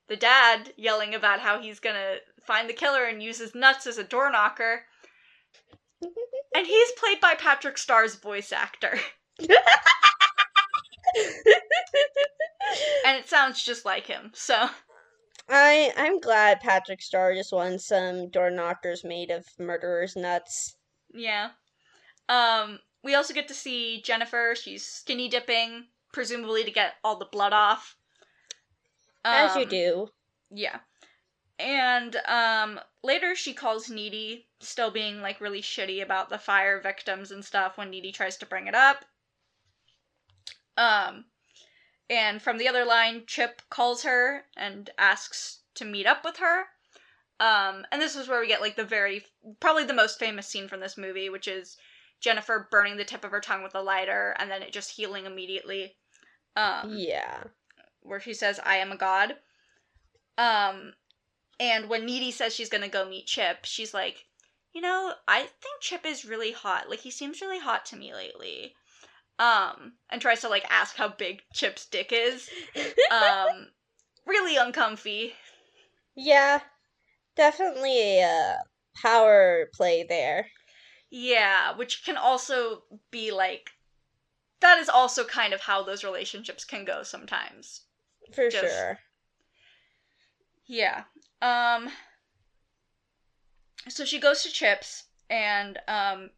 the dad yelling about how he's gonna find the killer and use his nuts as a door knocker. And he's played by Patrick Star's voice actor. and it sounds just like him, so I I'm glad Patrick Starr just won some door knockers made of murderers' nuts. yeah. Um we also get to see Jennifer, she's skinny dipping, presumably to get all the blood off. As you Um, do. Yeah. And um later she calls Needy, still being like really shitty about the fire victims and stuff when Needy tries to bring it up. Um and from the other line, Chip calls her and asks to meet up with her. Um and this is where we get like the very probably the most famous scene from this movie, which is Jennifer burning the tip of her tongue with a lighter and then it just healing immediately. Um Yeah. where she says, I am a god. Um, and when Needy says she's gonna go meet Chip, she's like, you know, I think Chip is really hot. Like, he seems really hot to me lately. Um, and tries to, like, ask how big Chip's dick is. Um, really uncomfy. yeah. Definitely a uh, power play there. Yeah, which can also be, like, that is also kind of how those relationships can go sometimes. For Just- sure. Yeah. Um so she goes to Chip's and um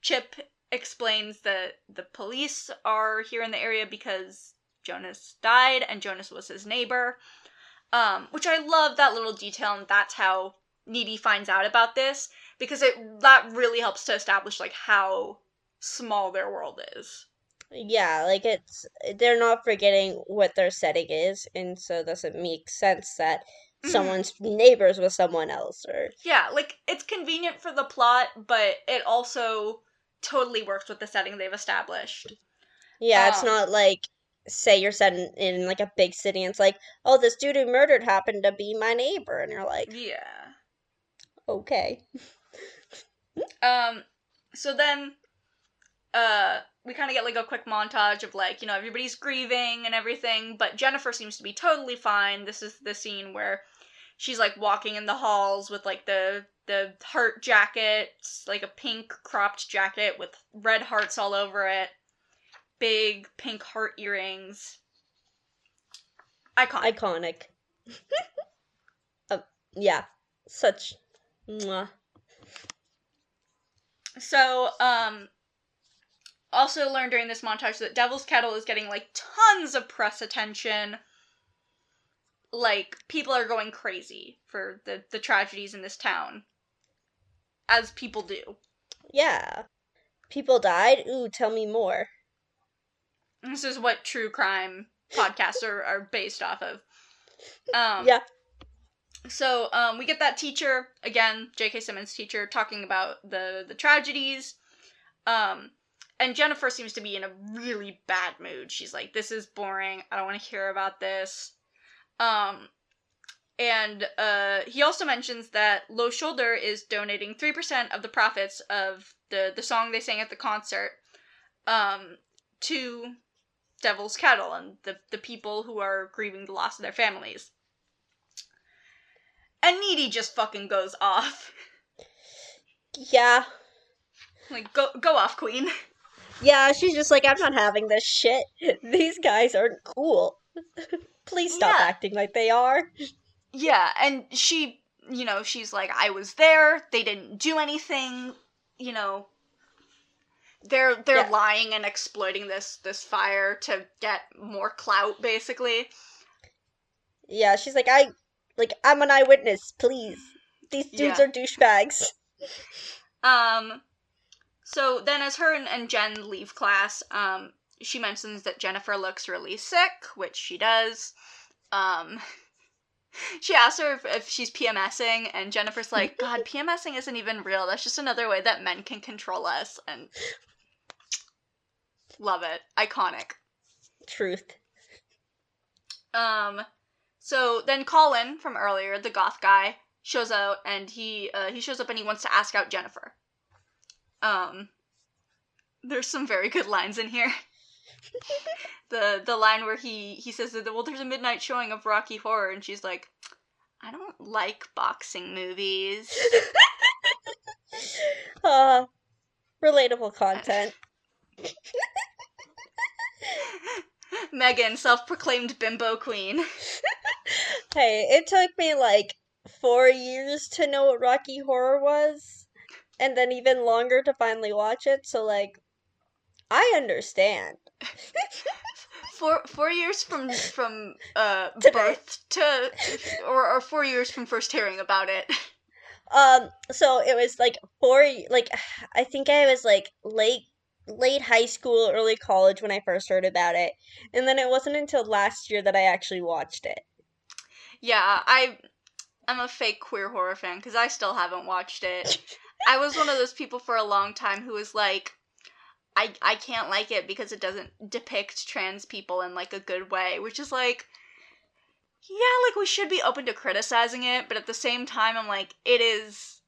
Chip explains that the police are here in the area because Jonas died and Jonas was his neighbor. Um which I love that little detail and that's how Needy finds out about this because it that really helps to establish like how small their world is. Yeah, like it's they're not forgetting what their setting is, and so does it make sense that. Someone's neighbors with someone else or Yeah, like it's convenient for the plot, but it also totally works with the setting they've established. yeah, it's Um, not like say you're set in, in like a big city and it's like, oh, this dude who murdered happened to be my neighbor, and you're like, Yeah. okay, Um so then uh we kind of get like a quick montage of like, you know, everybody's grieving and everything, but Jennifer seems to be totally fine. This is the scene where she's like walking in the halls with like the the heart jacket, like a pink cropped jacket with red hearts all over it. Big pink heart earrings. Iconic. iconic. uh, yeah, such. Mwah. So, um, also learned during this montage that Devil's Kettle is getting like tons of press attention. Like people are going crazy for the the tragedies in this town, as people do. Yeah, people died. Ooh, tell me more. This is what true crime podcasts are, are based off of. Um, Yeah. So um, we get that teacher again, J.K. Simmons teacher, talking about the the tragedies. Um, and Jennifer seems to be in a really bad mood. She's like, "This is boring. I don't want to hear about this." Um, and uh, he also mentions that Low Shoulder is donating three percent of the profits of the the song they sang at the concert um, to Devil's Kettle and the the people who are grieving the loss of their families. And Needy just fucking goes off. Yeah, Like go go off, Queen. yeah. She's just like, I'm not having this shit. These guys aren't cool. Please stop Yeah. acting like they are. Yeah, and she, you know, she's like, I was there. They didn't do anything. You know, they're they're Yeah. lying and exploiting this this fire to get more clout, basically. Yeah, she's like, I, like, I'm an eyewitness. Please, these dudes Yeah. are douchebags. Um, so then as her and, and Jen leave class, um, she mentions that Jennifer looks really sick, which she does. Um, she asks her if, if she's PMSing, and Jennifer's like, God, PMSing isn't even real. That's just another way that men can control us. And love it. Iconic. Truth. Um, so then Colin from earlier, the goth guy, shows out and he uh, he shows up and he wants to ask out Jennifer. Um, there's some very good lines in here. the the line where he he says that well there's a midnight showing of Rocky Horror and she's like I don't like boxing movies. uh, relatable content. Megan, self-proclaimed bimbo queen. Hey, it took me like four years to know what Rocky Horror was, and then even longer to finally watch it. So like, I understand. four four years from from uh birth to or, or four years from first hearing about it. Um, so it was like four, like I think I was like late, late high school, early college when I first heard about it, and then it wasn't until last year that I actually watched it. Yeah, I I'm a fake queer horror fan because I still haven't watched it. I was one of those people for a long time who was like, I I can't like it because it doesn't depict trans people in like a good way, which is like, yeah, like we should be open to criticizing it, but at the same time, I'm like, it is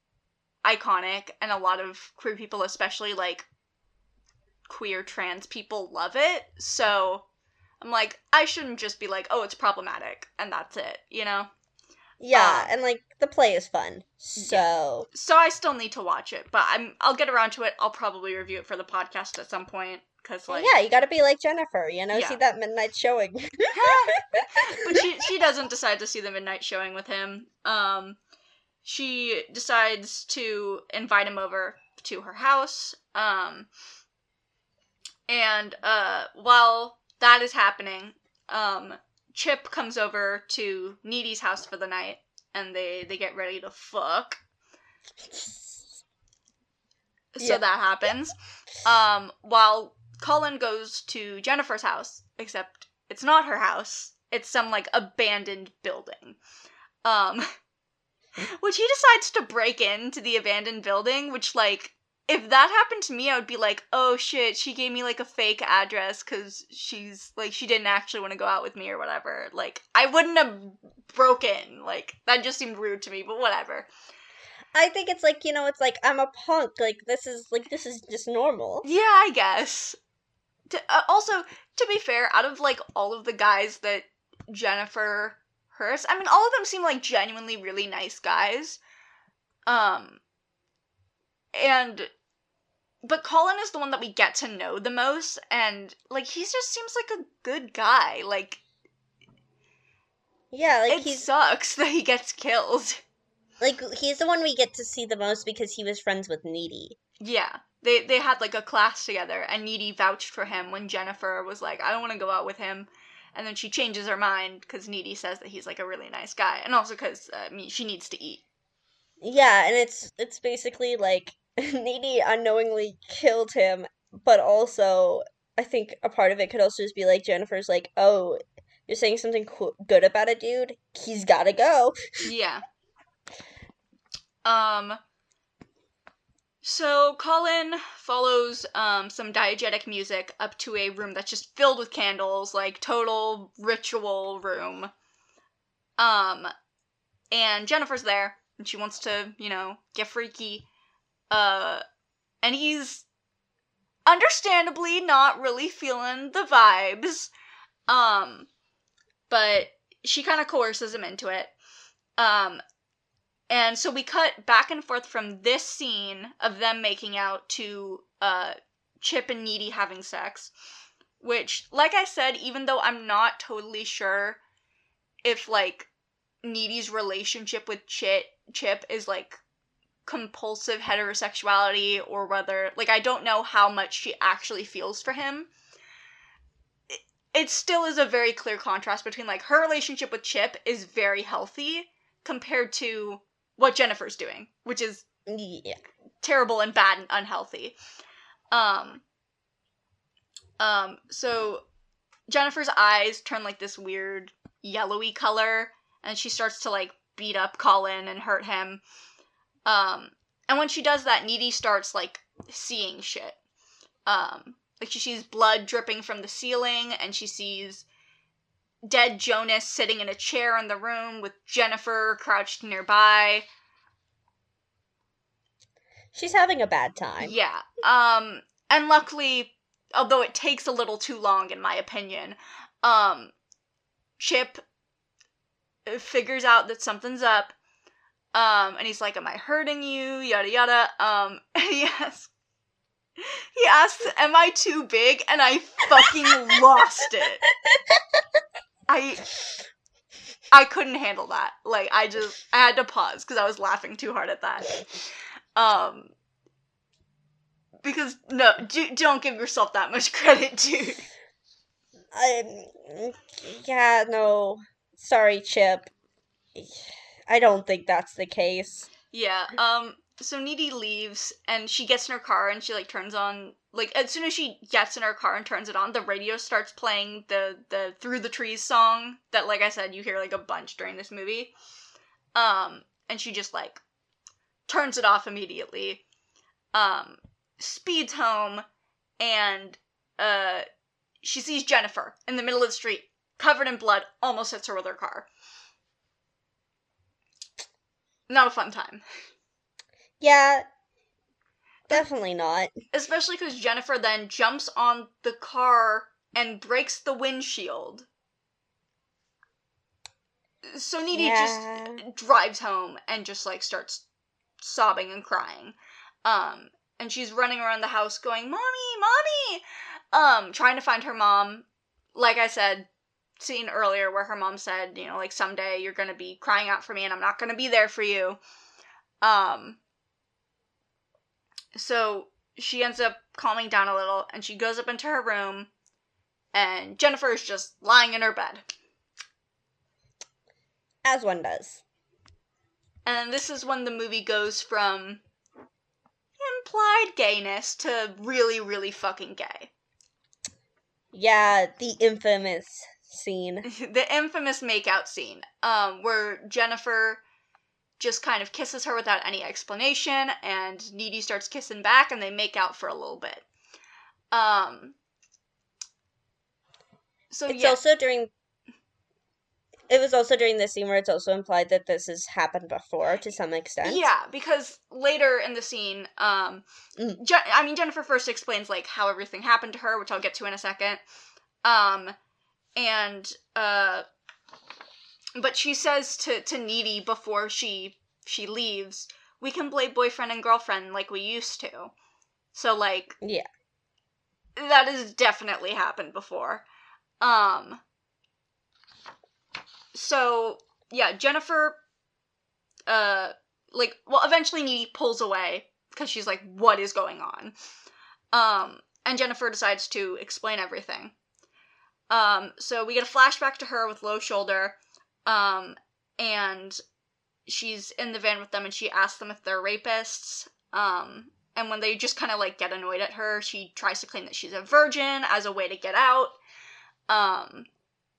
iconic, and a lot of queer people, especially like queer trans people, love it. So I'm like, I shouldn't just be like, oh, it's problematic, and that's it, you know. Yeah, Um, and like the play is fun, so so I still need to watch it, but I'm I'll get around to it. I'll probably review it for the podcast at some point because like yeah, you got to be like Jennifer, you know, Yeah. see that midnight showing. but she she doesn't decide to see the midnight showing with him. Um, she decides to invite him over to her house. Um, and uh, while that is happening, um, Chip comes over to Needy's house for the night, and they they get ready to fuck. So Yeah. that happens. Um, while Colin goes to Jennifer's house, except it's not her house. It's some like abandoned building. Um, which he decides to break into the abandoned building, which like if that happened to me, I would be like, "Oh shit, she gave me like a fake address cuz she's like she didn't actually want to go out with me or whatever." Like I wouldn't have broken. Like that just seemed rude to me, but whatever. I think it's like you know, it's like I'm a punk. Like this is like this is just normal. Yeah, I guess. To, uh, also, to be fair, out of like all of the guys that Jennifer Hurst, I mean, all of them seem like genuinely really nice guys. Um, and but Colin is the one that we get to know the most, and like he just seems like a good guy. Like Yeah, like it he's sucks that he gets killed. like he's the one we get to see the most because he was friends with Needy. Yeah. They they had like a class together and Needy vouched for him when Jennifer was like, I don't want to go out with him. And then she changes her mind because Needy says that he's like a really nice guy, and also because uh, I mean, she needs to eat. Yeah, and it's it's basically like Needy unknowingly killed him, but also I think a part of it could also just be like Jennifer's like, "Oh, you're saying something co- good about a dude? He's got to go." Yeah. Um. So Colin follows um some diegetic music up to a room that's just filled with candles, like total ritual room. Um, and Jennifer's there, and she wants to, you know, get freaky. Uh, and he's understandably not really feeling the vibes. Um, but she kind of coerces him into it. Um, and so we cut back and forth from this scene of them making out to uh, Chip and Needy having sex, which, like I said, even though I'm not totally sure if like Needy's relationship with Chip Chip is like compulsive heterosexuality or whether like I don't know how much she actually feels for him. It, it still is a very clear contrast between like her relationship with Chip is very healthy compared to what Jennifer's doing, which is Yeah. terrible and bad and unhealthy. Um um so Jennifer's eyes turn like this weird yellowy color and she starts to like beat up Colin and hurt him. Um and when she does that Needy starts like seeing shit. Um like she sees blood dripping from the ceiling and she sees dead Jonas sitting in a chair in the room with Jennifer crouched nearby. She's having a bad time. Yeah. Um and luckily although it takes a little too long in my opinion. Um, Chip figures out that something's up. Um, and he's like, "Am I hurting you?" Yada yada. Um, and he asks, he asks, "Am I too big?" And I fucking lost it. I I couldn't handle that. Like I just I had to pause because I was laughing too hard at that. Um, because no, do, don't give yourself that much credit, dude. Um, yeah, no. Sorry, Chip. I don't think that's the case. Yeah. Um. So Needy leaves, and she gets in her car, and she like turns on like as soon as she gets in her car and turns it on, the radio starts playing the the Through the Trees song that, like I said, you hear like a bunch during this movie. Um. And she just like turns it off immediately. Um. Speeds home, and uh, she sees Jennifer in the middle of the street, covered in blood, almost hits her with her car. Not a fun time. Yeah, definitely not. Especially because Jennifer then jumps on the car and breaks the windshield. So Needy Yeah. just drives home and just like starts sobbing and crying. Um, and she's running around the house going, "Mommy, mommy!" Um, trying to find her mom. Like I said, seen earlier where her mom said, you know, like someday you're gonna be crying out for me and I'm not gonna be there for you. Um, so she ends up calming down a little and she goes up into her room and Jennifer is just lying in her bed. As one does. And this is when the movie goes from implied gayness to really, really fucking gay. Yeah, the infamous scene. the infamous makeout scene, um, where Jennifer just kind of kisses her without any explanation, and Needy starts kissing back, and they make out for a little bit. Um. So It's yeah, also during. It was also during the scene where it's also implied that this has happened before to some extent. Yeah, because later in the scene, um, Mm. Je- I mean Jennifer first explains like how everything happened to her, which I'll get to in a second. Um, and uh, but she says to to Needy before she she leaves, we can play boyfriend and girlfriend like we used to. So like Yeah. that has definitely happened before. Um so yeah, Jennifer uh like well eventually Needy pulls away because she's like what is going on? Um and Jennifer decides to explain everything. Um so we get a flashback to her with low shoulder um and she's in the van with them and she asks them if they're rapists. Um and when they just kind of like get annoyed at her, she tries to claim that she's a virgin as a way to get out. Um,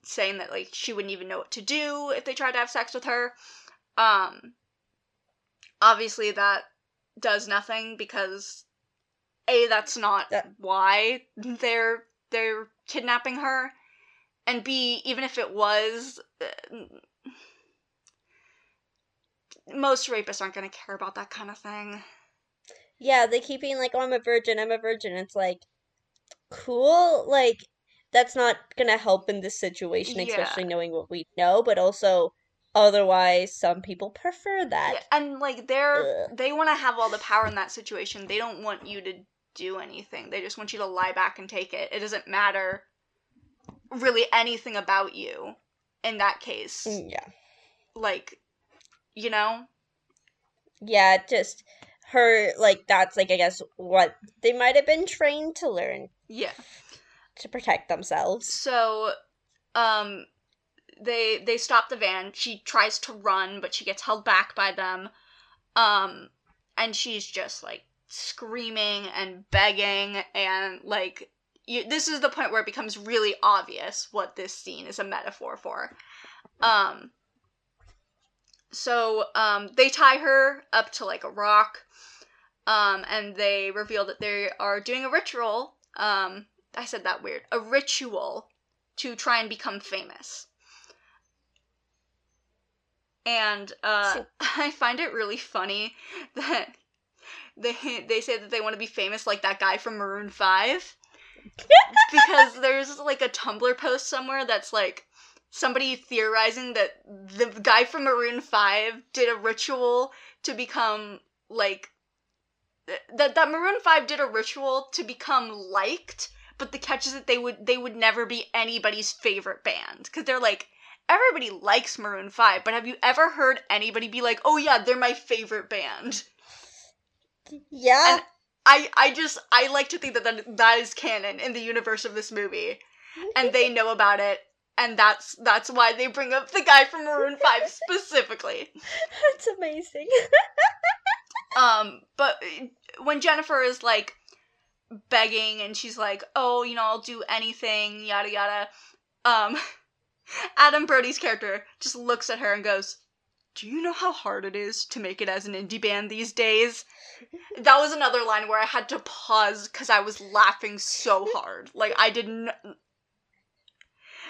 saying that like she wouldn't even know what to do if they tried to have sex with her. Um, obviously that does nothing because a that's not That- why they're they're kidnapping her, and b even if it was. Uh, most rapists aren't going to care about that kind of thing. Yeah, they keep being like, "Oh, I'm a virgin. I'm a virgin." It's like, cool. Like, that's not gonna help in this situation, Yeah. especially knowing what we know. But also, otherwise, some people prefer that. Yeah, and like they're Ugh. they want to have all the power in that situation. They don't want you to do anything. They just want you to lie back and take it. It doesn't matter really anything about you in that case. Mm, Yeah, Like, you know? yeah. Just her. Like, that's like I guess what they might have been trained to learn Yeah. to protect themselves. So, um, they they stop the van. She tries to run, but she gets held back by them. Um, and she's just like screaming and begging and like you, this is the point where it becomes really obvious what this scene is a metaphor for. Um, so um, they tie her up to like a rock, um, and they reveal that they are doing a ritual. Um, I said that weird. A ritual to try and become famous. And uh, So- I find it really funny that they they say that they want to be famous like that guy from Maroon Five. Because there's like a Tumblr post somewhere that's like somebody theorizing that the guy from Maroon 5 did a ritual to become like that that Maroon 5 did a ritual to become liked, but the catch is that they would they would never be anybody's favorite band cuz they're like everybody likes Maroon 5, but have you ever heard anybody be like, "Oh yeah, they're my favorite band?" Yeah. And I I just I like to think that that, that is canon in the universe of this movie, and they know about it, and that's that's why they bring up the guy from Maroon Five specifically. That's amazing. Um, but when Jennifer is like begging and she's like, "Oh, you know, I'll do anything," yada yada. Um, Adam Brody's character just looks at her and goes, "Do you know how hard it is to make it as an indie band these days?" That was another line where I had to pause because I was laughing so hard. Like I didn't.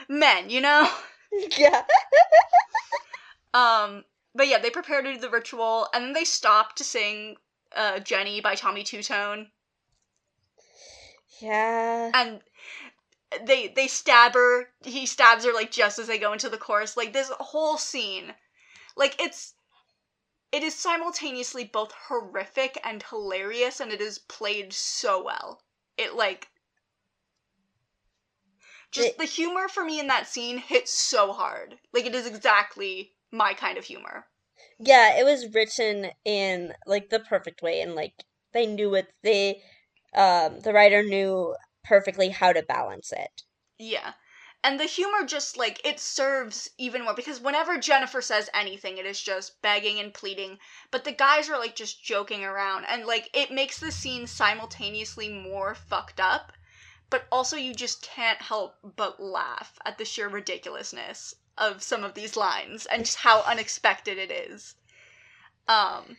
Men, you know. yeah. Um, but yeah, they prepare to do the ritual, and then they stop to sing uh, "Jenny" by Tommy Tutone, Yeah. and they they stab her. He stabs her like just as they go into the chorus. Like this whole scene, like it's it is simultaneously both horrific and hilarious, and it is played so well. It like just It- the humor for me in that scene hits so hard. Like it is exactly my kind of humor. Yeah, it was written in like the perfect way and like they knew it they um the writer knew perfectly how to balance it. Yeah. And the humor just like it serves even more because whenever Jennifer says anything, it is just begging and pleading. But the guys are like just joking around and like it makes the scene simultaneously more fucked up, but also you just can't help but laugh at the sheer ridiculousness of some of these lines and just how unexpected it is. Um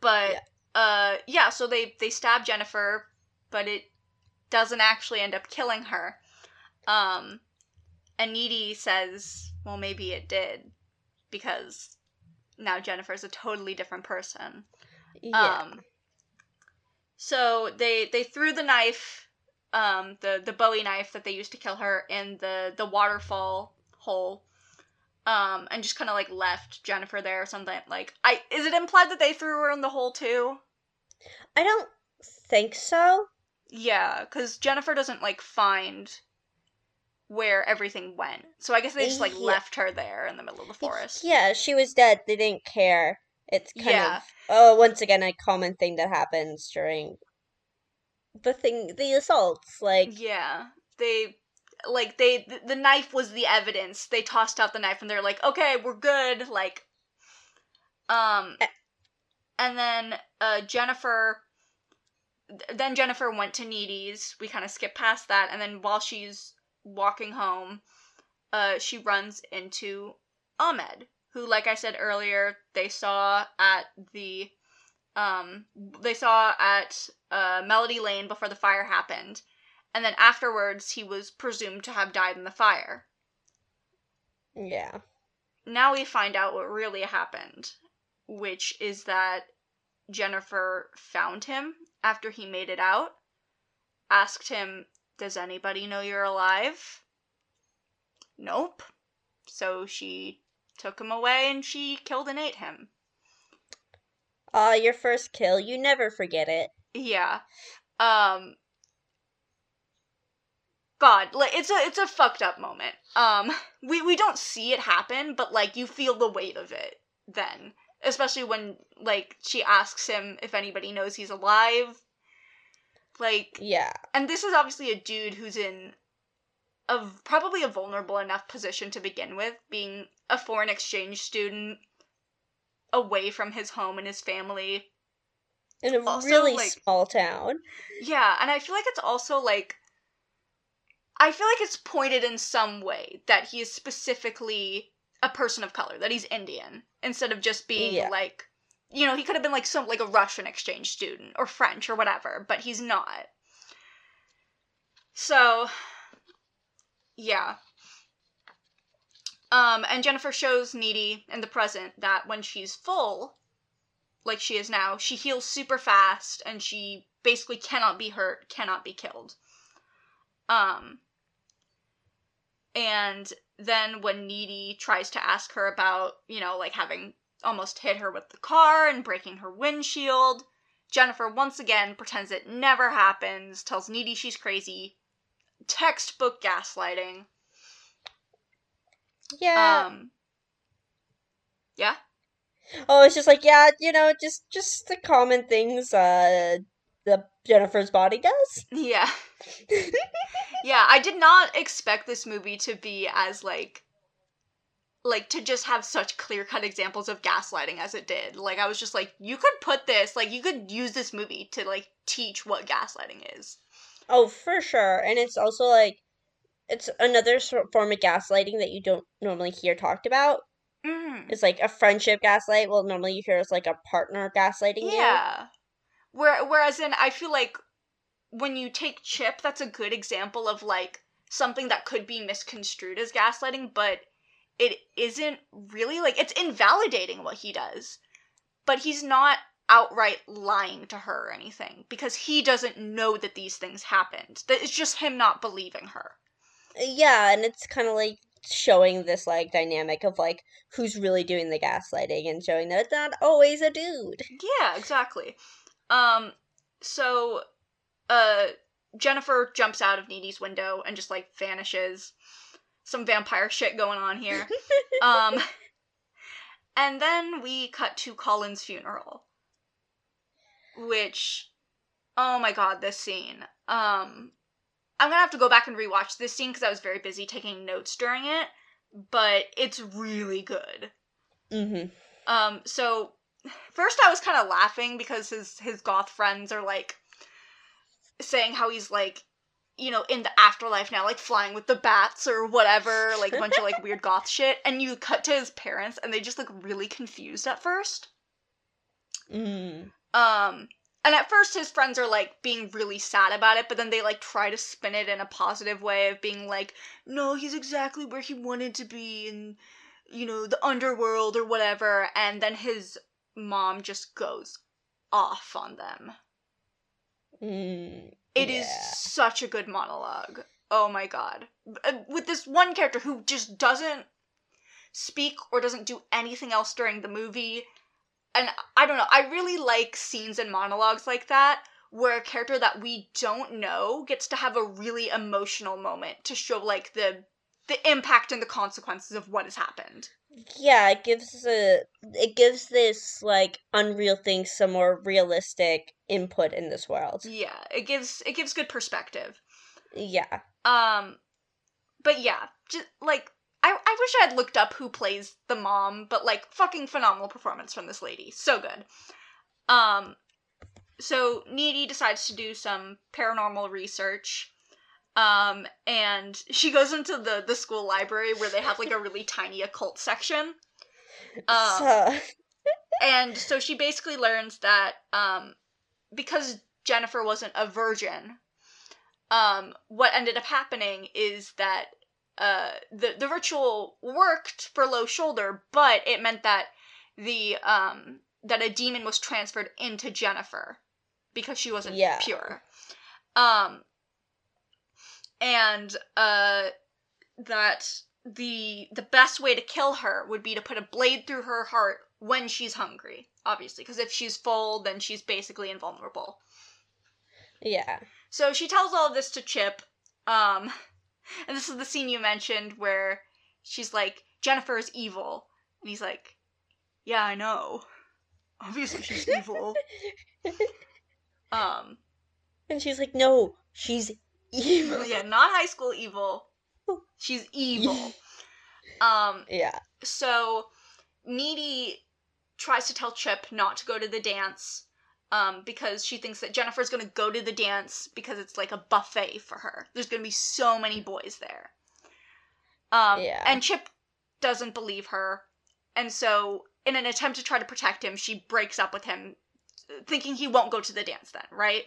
but Yeah. uh yeah, so they they stab Jennifer, but it doesn't actually end up killing her. Um, and Needy says, well, maybe it did, because now Jennifer's a totally different person. Yeah. Um, so they they threw the knife, um, the the Bowie knife that they used to kill her in the the waterfall hole, um, and just kind of like left Jennifer there or something. Like, I is it implied that they threw her in the hole too? I don't think so. Yeah, because Jennifer doesn't like find where everything went. So I guess they just like Yeah. left her there in the middle of the forest. Yeah, she was dead. They didn't care. It's kind Yeah. of oh, once again a common thing that happens during the thing the assaults. Like Yeah. They like they the knife was the evidence. They tossed out the knife and they're like, "Okay, we're good." Like um and then uh Jennifer then Jennifer went to Needy's. We kind of skip past that and then while she's walking home, uh she runs into Ahmed, who like I said earlier, they saw at the um they saw at uh Melody Lane before the fire happened and then afterwards he was presumed to have died in the fire. yeah. Now we find out what really happened, which is that Jennifer found him after he made it out, asked him, Does anybody know you're alive? Nope. So she took him away and she killed and ate him. Ah, your first kill, you never forget it. Yeah. Um God, like it's a it's a fucked up moment. Um we we don't see it happen, but like you feel the weight of it then. Especially when like she asks him if anybody knows he's alive. Like Yeah. and this is obviously a dude who's in a probably a vulnerable enough position to begin with, being a foreign exchange student away from his home and his family In a Also, really like- small town. Yeah, and I feel like it's also like I feel like it's pointed in some way that he is specifically a person of color, that he's Indian, instead of just being Yeah. like you know, he could have been like some like a Russian exchange student or French or whatever, but he's not. So yeah. Um and Jennifer shows Needy in the present that when she's full, like she is now, she heals super fast and she basically cannot be hurt, cannot be killed. Um and then when Needy tries to ask her about, you know, like having almost hit her with the car and breaking her windshield, Jennifer once again pretends it never happens, tells Needy she's crazy. Textbook gaslighting. Yeah. Um Yeah? oh, it's just like yeah, you know, just just the common things uh the Jennifer's body does. Yeah. Yeah, I did not expect this movie to be as like like to just have such clear-cut examples of gaslighting as it did. Like I was just like you could put this, like you could use this movie to like teach what gaslighting is. Oh, for sure. And it's also like it's another sort form of gaslighting that you don't normally hear talked about. Mhm. It's like a friendship gaslight. Well, normally you hear it's like a partner gaslighting you. Yeah. Where whereas in I feel like when you take Chip, that's a good example of like something that could be misconstrued as gaslighting, but it isn't really like it's invalidating what he does. But he's not outright lying to her or anything because he doesn't know that these things happened. That it's just him not believing her. Yeah, and it's kind of like showing this like dynamic of like who's really doing the gaslighting and showing that it's not always a dude. Yeah, exactly. Um, so, uh, Jennifer jumps out of Needy's window and just like vanishes. Some vampire shit going on here. um, and then we cut to Colin's funeral, which, oh my god, this scene. Um, I'm gonna have to go back and rewatch this scene because I was very busy taking notes during it, but it's really good. mm-hmm. Um, so first I was kind of laughing because his his goth friends are like saying how he's like you know in the afterlife now like flying with the bats or whatever like a bunch of like weird goth shit and you cut to his parents and they just look really confused at first Mm. um and at first his friends are like being really sad about it but then they like try to spin it in a positive way of being like no he's exactly where he wanted to be in you know the underworld or whatever and then his mom just goes off on them Mm. It is Yeah. such a good monologue oh my god Uh, with this one character who just doesn't speak or doesn't do anything else during the movie and i don't know i really like scenes and monologues like that where a character that we don't know gets to have a really emotional moment to show like the the impact and the consequences of what has happened Yeah, it gives a it gives this like unreal thing some more realistic input in this world. yeah it gives it gives good perspective Yeah. Um, but yeah, just like I, I wish I had looked up who plays the mom, but like fucking phenomenal performance from this lady, so good. Um, so Needy decides to do some paranormal research. Um, and she goes into the the school library where they have like a really tiny occult section. Um, so and so she basically learns that um because Jennifer wasn't a virgin, um what ended up happening is that uh the the ritual worked for low shoulder, but it meant that the um that a demon was transferred into Jennifer because she wasn't Yeah. pure. Um and uh that the the best way to kill her would be to put a blade through her heart when she's hungry obviously because if she's full then she's basically invulnerable. Yeah. so she tells all of this to chip um and this is the scene you mentioned where she's like jennifer is evil. And he's like yeah i know. Obviously she's evil. Um And she's like, "No, she's evil." yeah not high school evil she's evil um Yeah. so Needy tries to tell Chip not to go to the dance um, because she thinks that Jennifer's going to go to the dance because it's like a buffet for her. There's going to be so many boys there. Um, Yeah. And Chip doesn't believe her. And so, in an attempt to try to protect him, she breaks up with him, thinking he won't go to the dance then, right?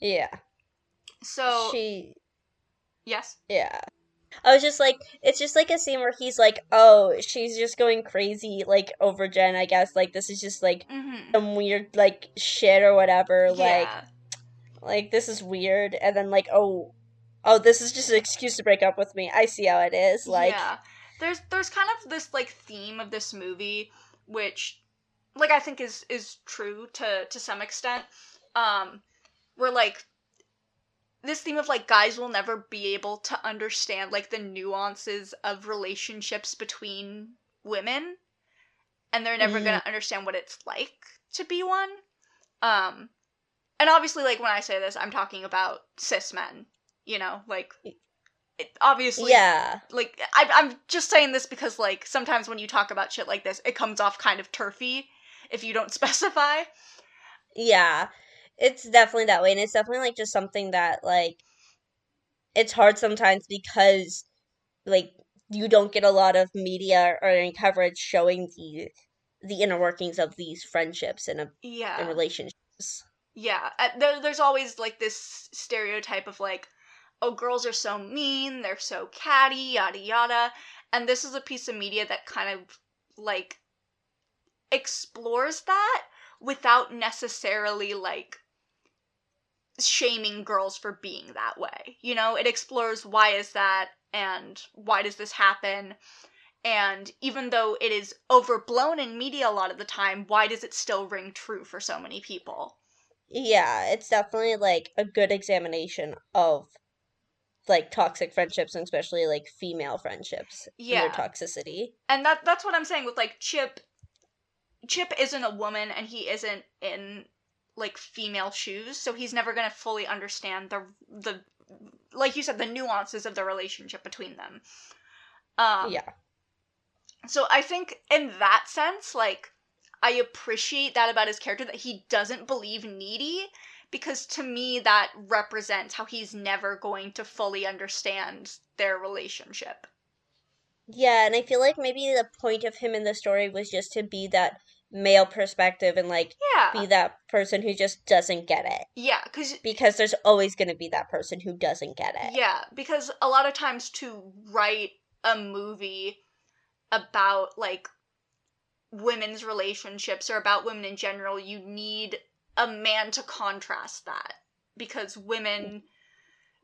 Yeah. So, she yes. yeah. I was just like, it's just like a scene where he's like, oh, she's just going crazy, like over Jen. I guess like this is just like Mm-hmm. some weird like shit or whatever. Like, like this is weird, and then like, oh, oh, this is just an excuse to break up with me. I see how it is. Like, yeah. There's there's kind of this like theme of this movie which like I think is is true to to some extent. Um where like this theme of like guys will never be able to understand like the nuances of relationships between women and they're never Mhm. going to understand what it's like to be one. Um and obviously like when I say this I'm talking about cis men, you know, like it, obviously yeah, like I, I'm just saying this because like sometimes when you talk about shit like this, it comes off kind of turfy if you don't specify. yeah. It's definitely that way, and it's definitely like just something that like it's hard sometimes because like you don't get a lot of media or any coverage showing the the inner workings of these friendships and, uh, and Yeah, relationships. yeah. Uh, there, there's always like this stereotype of like, oh, girls are so mean, they're so catty, yada yada. And this is a piece of media that kind of like explores that without necessarily like shaming girls for being that way. You know, it explores why is that and why does this happen? And even though it is overblown in media a lot of the time, why does it still ring true for so many people? Yeah, it's definitely like a good examination of like toxic friendships and especially like female friendships and Yeah. their toxicity. And that that's what I'm saying with like Chip Chip isn't a woman and he isn't in like female shoes, so he's never going to fully understand the the like you said the nuances of the relationship between them. Um yeah. So I think in that sense, like, I appreciate that about his character that he doesn't believe needy because to me that represents how he's never going to fully understand their relationship. Yeah, and I feel like maybe the point of him in the story was just to be that male perspective and like Yeah. be that person who just doesn't get it. Yeah, cuz Because there's always going to be that person who doesn't get it. yeah, because a lot of times to write a movie about like women's relationships or about women in general, you need a man to contrast that because women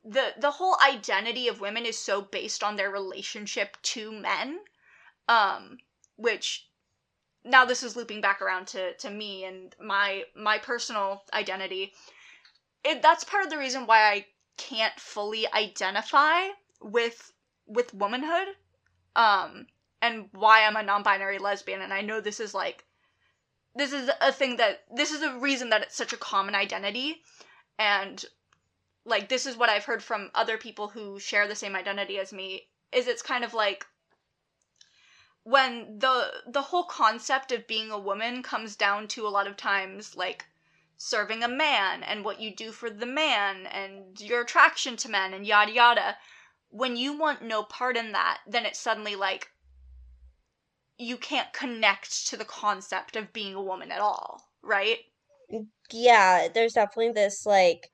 the the whole identity of women is so based on their relationship to men um which now this is looping back around to to me and my my personal identity it that's part of the reason why I can't fully identify with with womanhood um and why I'm a non-binary lesbian. And I know this is like this is a thing that this is a reason that it's such a common identity. And like this is what I've heard from other people who share the same identity as me is it's kind of like when the the whole concept of being a woman comes down to a lot of times like serving a man and what you do for the man and your attraction to men and yada yada. When you want no part in that then it's suddenly like you can't connect to the concept of being a woman at all right? Yeah, there's definitely this like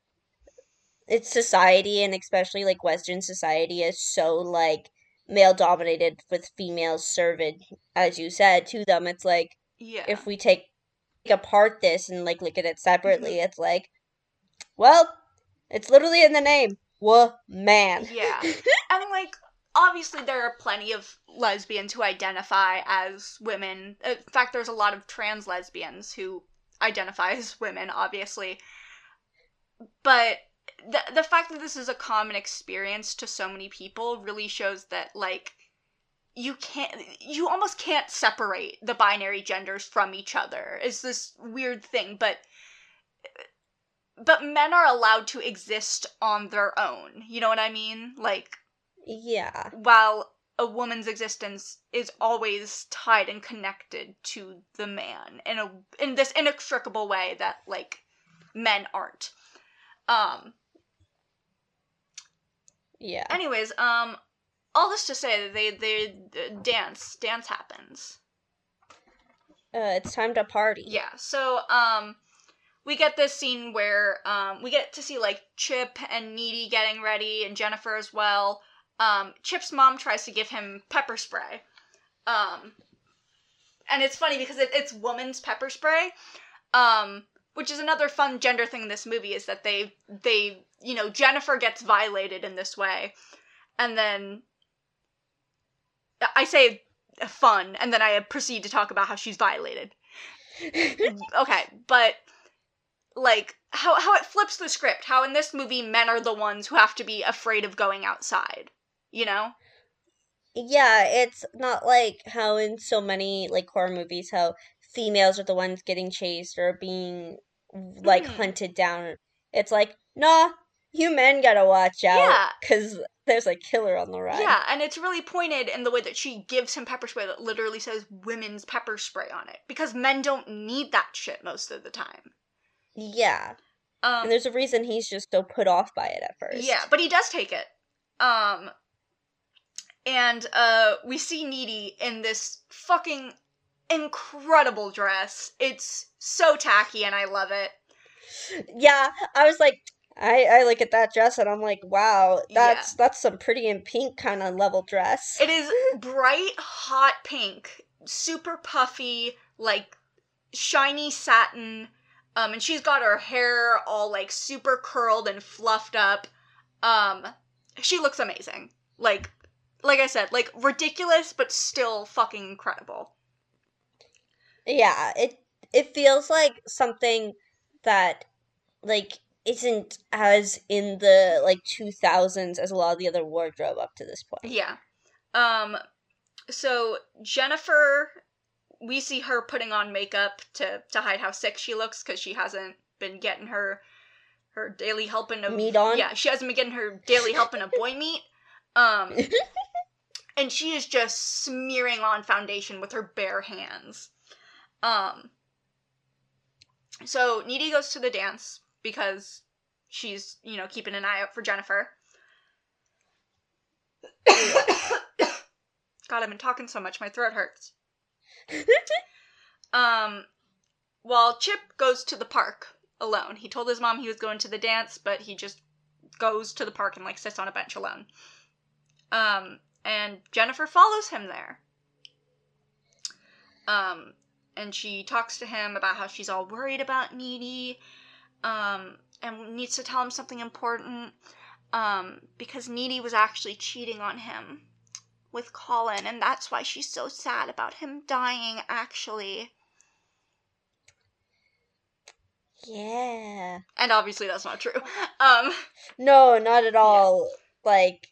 it's society and especially like Western society is so like male dominated with females servant, as you said, to them. It's like yeah if we take apart this and like look at it separately, mm-hmm. it's like, well, it's literally in the name. man. Yeah. and like obviously there are plenty of lesbians who identify as women. In fact, there's a lot of trans lesbians who identify as women, obviously. But the the fact that this is a common experience to so many people really shows that like you can't you almost can't separate the binary genders from each other. It's this weird thing, but but men are allowed to exist on their own. You know what I mean? Like Yeah. while a woman's existence is always tied and connected to the man in a in this inextricable way that like men aren't. Um Yeah. anyways, um all this to say that they they uh, dance dance happens. Uh, it's time to party. Yeah. So um we get this scene where um we get to see like Chip and Needy getting ready and Jennifer as well. um, Chip's mom tries to give him pepper spray. Um, and it's funny because it, it's woman's pepper spray. Um, which is another fun gender thing in this movie is that they they you know Jennifer gets violated in this way, and then I say fun, and then I proceed to talk about how she's violated. okay, but like how how it flips the script. How in this movie men are the ones who have to be afraid of going outside. You know? Yeah, it's not like how in so many like horror movies how females are the ones getting chased or being like Mhm. hunted down. It's like, nah, you men gotta watch out Yeah. because there's a killer on the run. Yeah, and it's really pointed in the way that she gives him pepper spray that literally says women's pepper spray on it because men don't need that shit most of the time. Yeah. Um, And there's a reason he's just so put off by it at first. Yeah, but he does take it. Um and uh we see Needy in this fucking incredible dress. It's so tacky and I love it. Yeah, I was like, I I look at that dress and I'm like, wow, Yeah. that's that's some pretty in pink kind of level dress. It is bright hot pink, super puffy, like shiny satin. Um and she's got her hair all like super curled and fluffed up. Um she looks amazing. Like like I said, like ridiculous but still fucking incredible. Yeah, it it feels like something that like isn't as in the like 2000s as a lot of the other wardrobe up to this point. Yeah. Um so Jennifer we see her putting on makeup to to hide how sick she looks cuz she hasn't been getting her her daily helping of Meat on? Yeah, she hasn't been getting her daily helping of boy meat. Um and she is just smearing on foundation with her bare hands. Um so Needy goes to the dance because she's, you know, keeping an eye out for Jennifer. God, I've been talking so much, my throat hurts. Um, while Chip goes to the park alone. He told his mom he was going to the dance, but he just goes to the park and like sits on a bench alone. Um, and Jennifer follows him there. Um, and she talks to him about how she's all worried about Needy, um, and needs to tell him something important. Um, because Needy was actually cheating on him with Colin, and that's why she's so sad about him dying, actually. Yeah. And obviously that's not true. Um, No, not at all. Like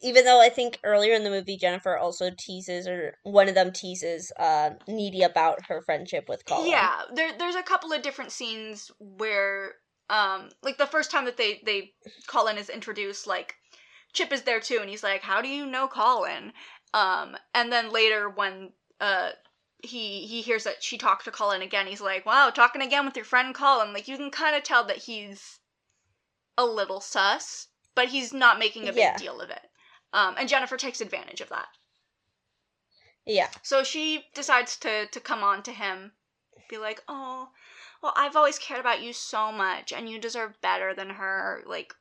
even though I think earlier in the movie Jennifer also teases or one of them teases uh Needy about her friendship with Colin. yeah, there there's a couple of different scenes where um like the first time that they they Colin is introduced like Chip is there too and he's like, "How do you know Colin?" Um and then later when uh he he hears that she talked to Colin again, he's like, "Wow, talking again with your friend Colin." Like you can kind of tell that he's a little sus, but he's not making a big Yeah. deal of it. Um and Jennifer takes advantage of that. Yeah. So she decides to to come on to him, be like, "Oh, well, I've always cared about you so much, and you deserve better than her." Like,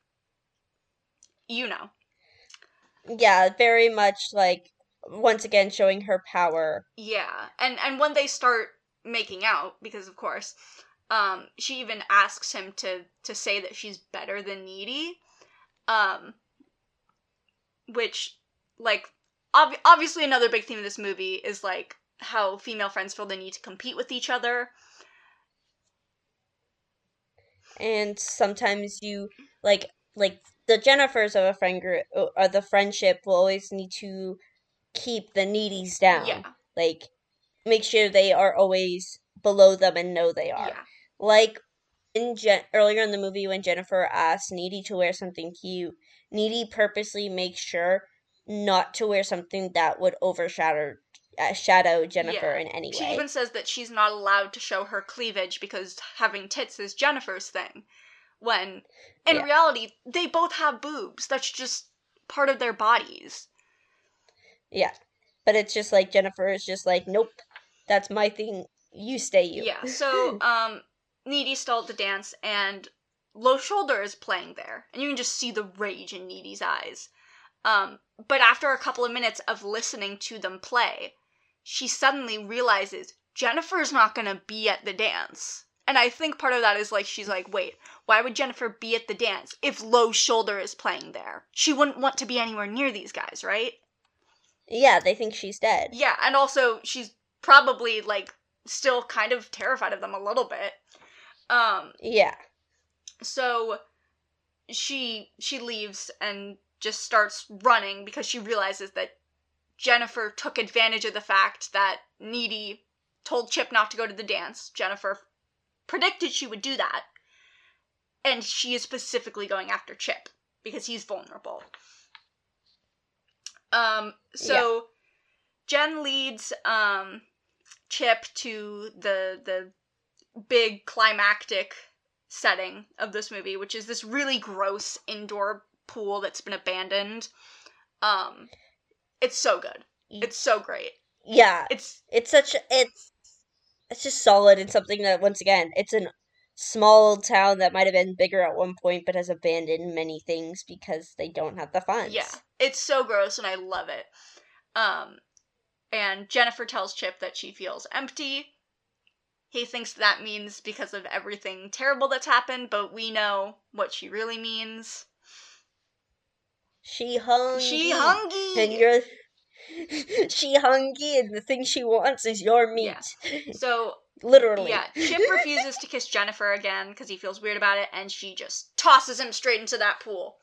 you know, Yeah, very much like once again showing her power. yeah. And and when they start making out, because of course, um, she even asks him to to say that she's better than Needy, um, which like ob- obviously another big theme of this movie is like how female friends feel the need to compete with each other. and sometimes you like like the Jennifers of a friend group or the friendship will always need to keep the needies down. Yeah. Like make sure they are always below them and know they are. Yeah. Like in Jen- earlier in the movie when Jennifer asked Needy to wear something cute, Needy purposely makes sure not to wear something that would overshadow uh, shadow Jennifer Yeah. in any way. She even says that she's not allowed to show her cleavage because having tits is Jennifer's thing. When in Yeah. reality, they both have boobs. That's just part of their bodies. Yeah. But it's just like Jennifer is just like, nope, that's my thing. You stay you. Yeah. So, um, Needy at the dance, and Low Shoulder is playing there, and you can just see the rage in Needy's eyes. Um, but after a couple of minutes of listening to them play, she suddenly realizes Jennifer's not gonna be at the dance. And I think part of that is like she's like, wait, why would Jennifer be at the dance if Low Shoulder is playing there? She wouldn't want to be anywhere near these guys, right? Yeah, they think she's dead. Yeah, and also she's probably like still kind of terrified of them a little bit. Um Yeah. So she she leaves and just starts running because she realizes that Jennifer took advantage of the fact that Needy told Chip not to go to the dance. Jennifer predicted she would do that. And she is specifically going after Chip because he's vulnerable. Um so Jen leads um Chip to the the big climactic setting of this movie, which is this really gross indoor pool that's been abandoned. Um it's so good. It's so great. Yeah. It's It's such it's it's just solid and something that once again, it's an small town that might have been bigger at one point but has abandoned many things because they don't have the funds. yeah, it's so gross and I love it. Um and Jennifer tells Chip that she feels empty. He thinks that means because of everything terrible that's happened, but we know what she really means. She hungry. She hungry. And you're she hungry and the thing she wants is your meat. Yeah. So Literally. Yeah, Chip refuses to kiss Jennifer again because he feels weird about it, and she just tosses him straight into that pool.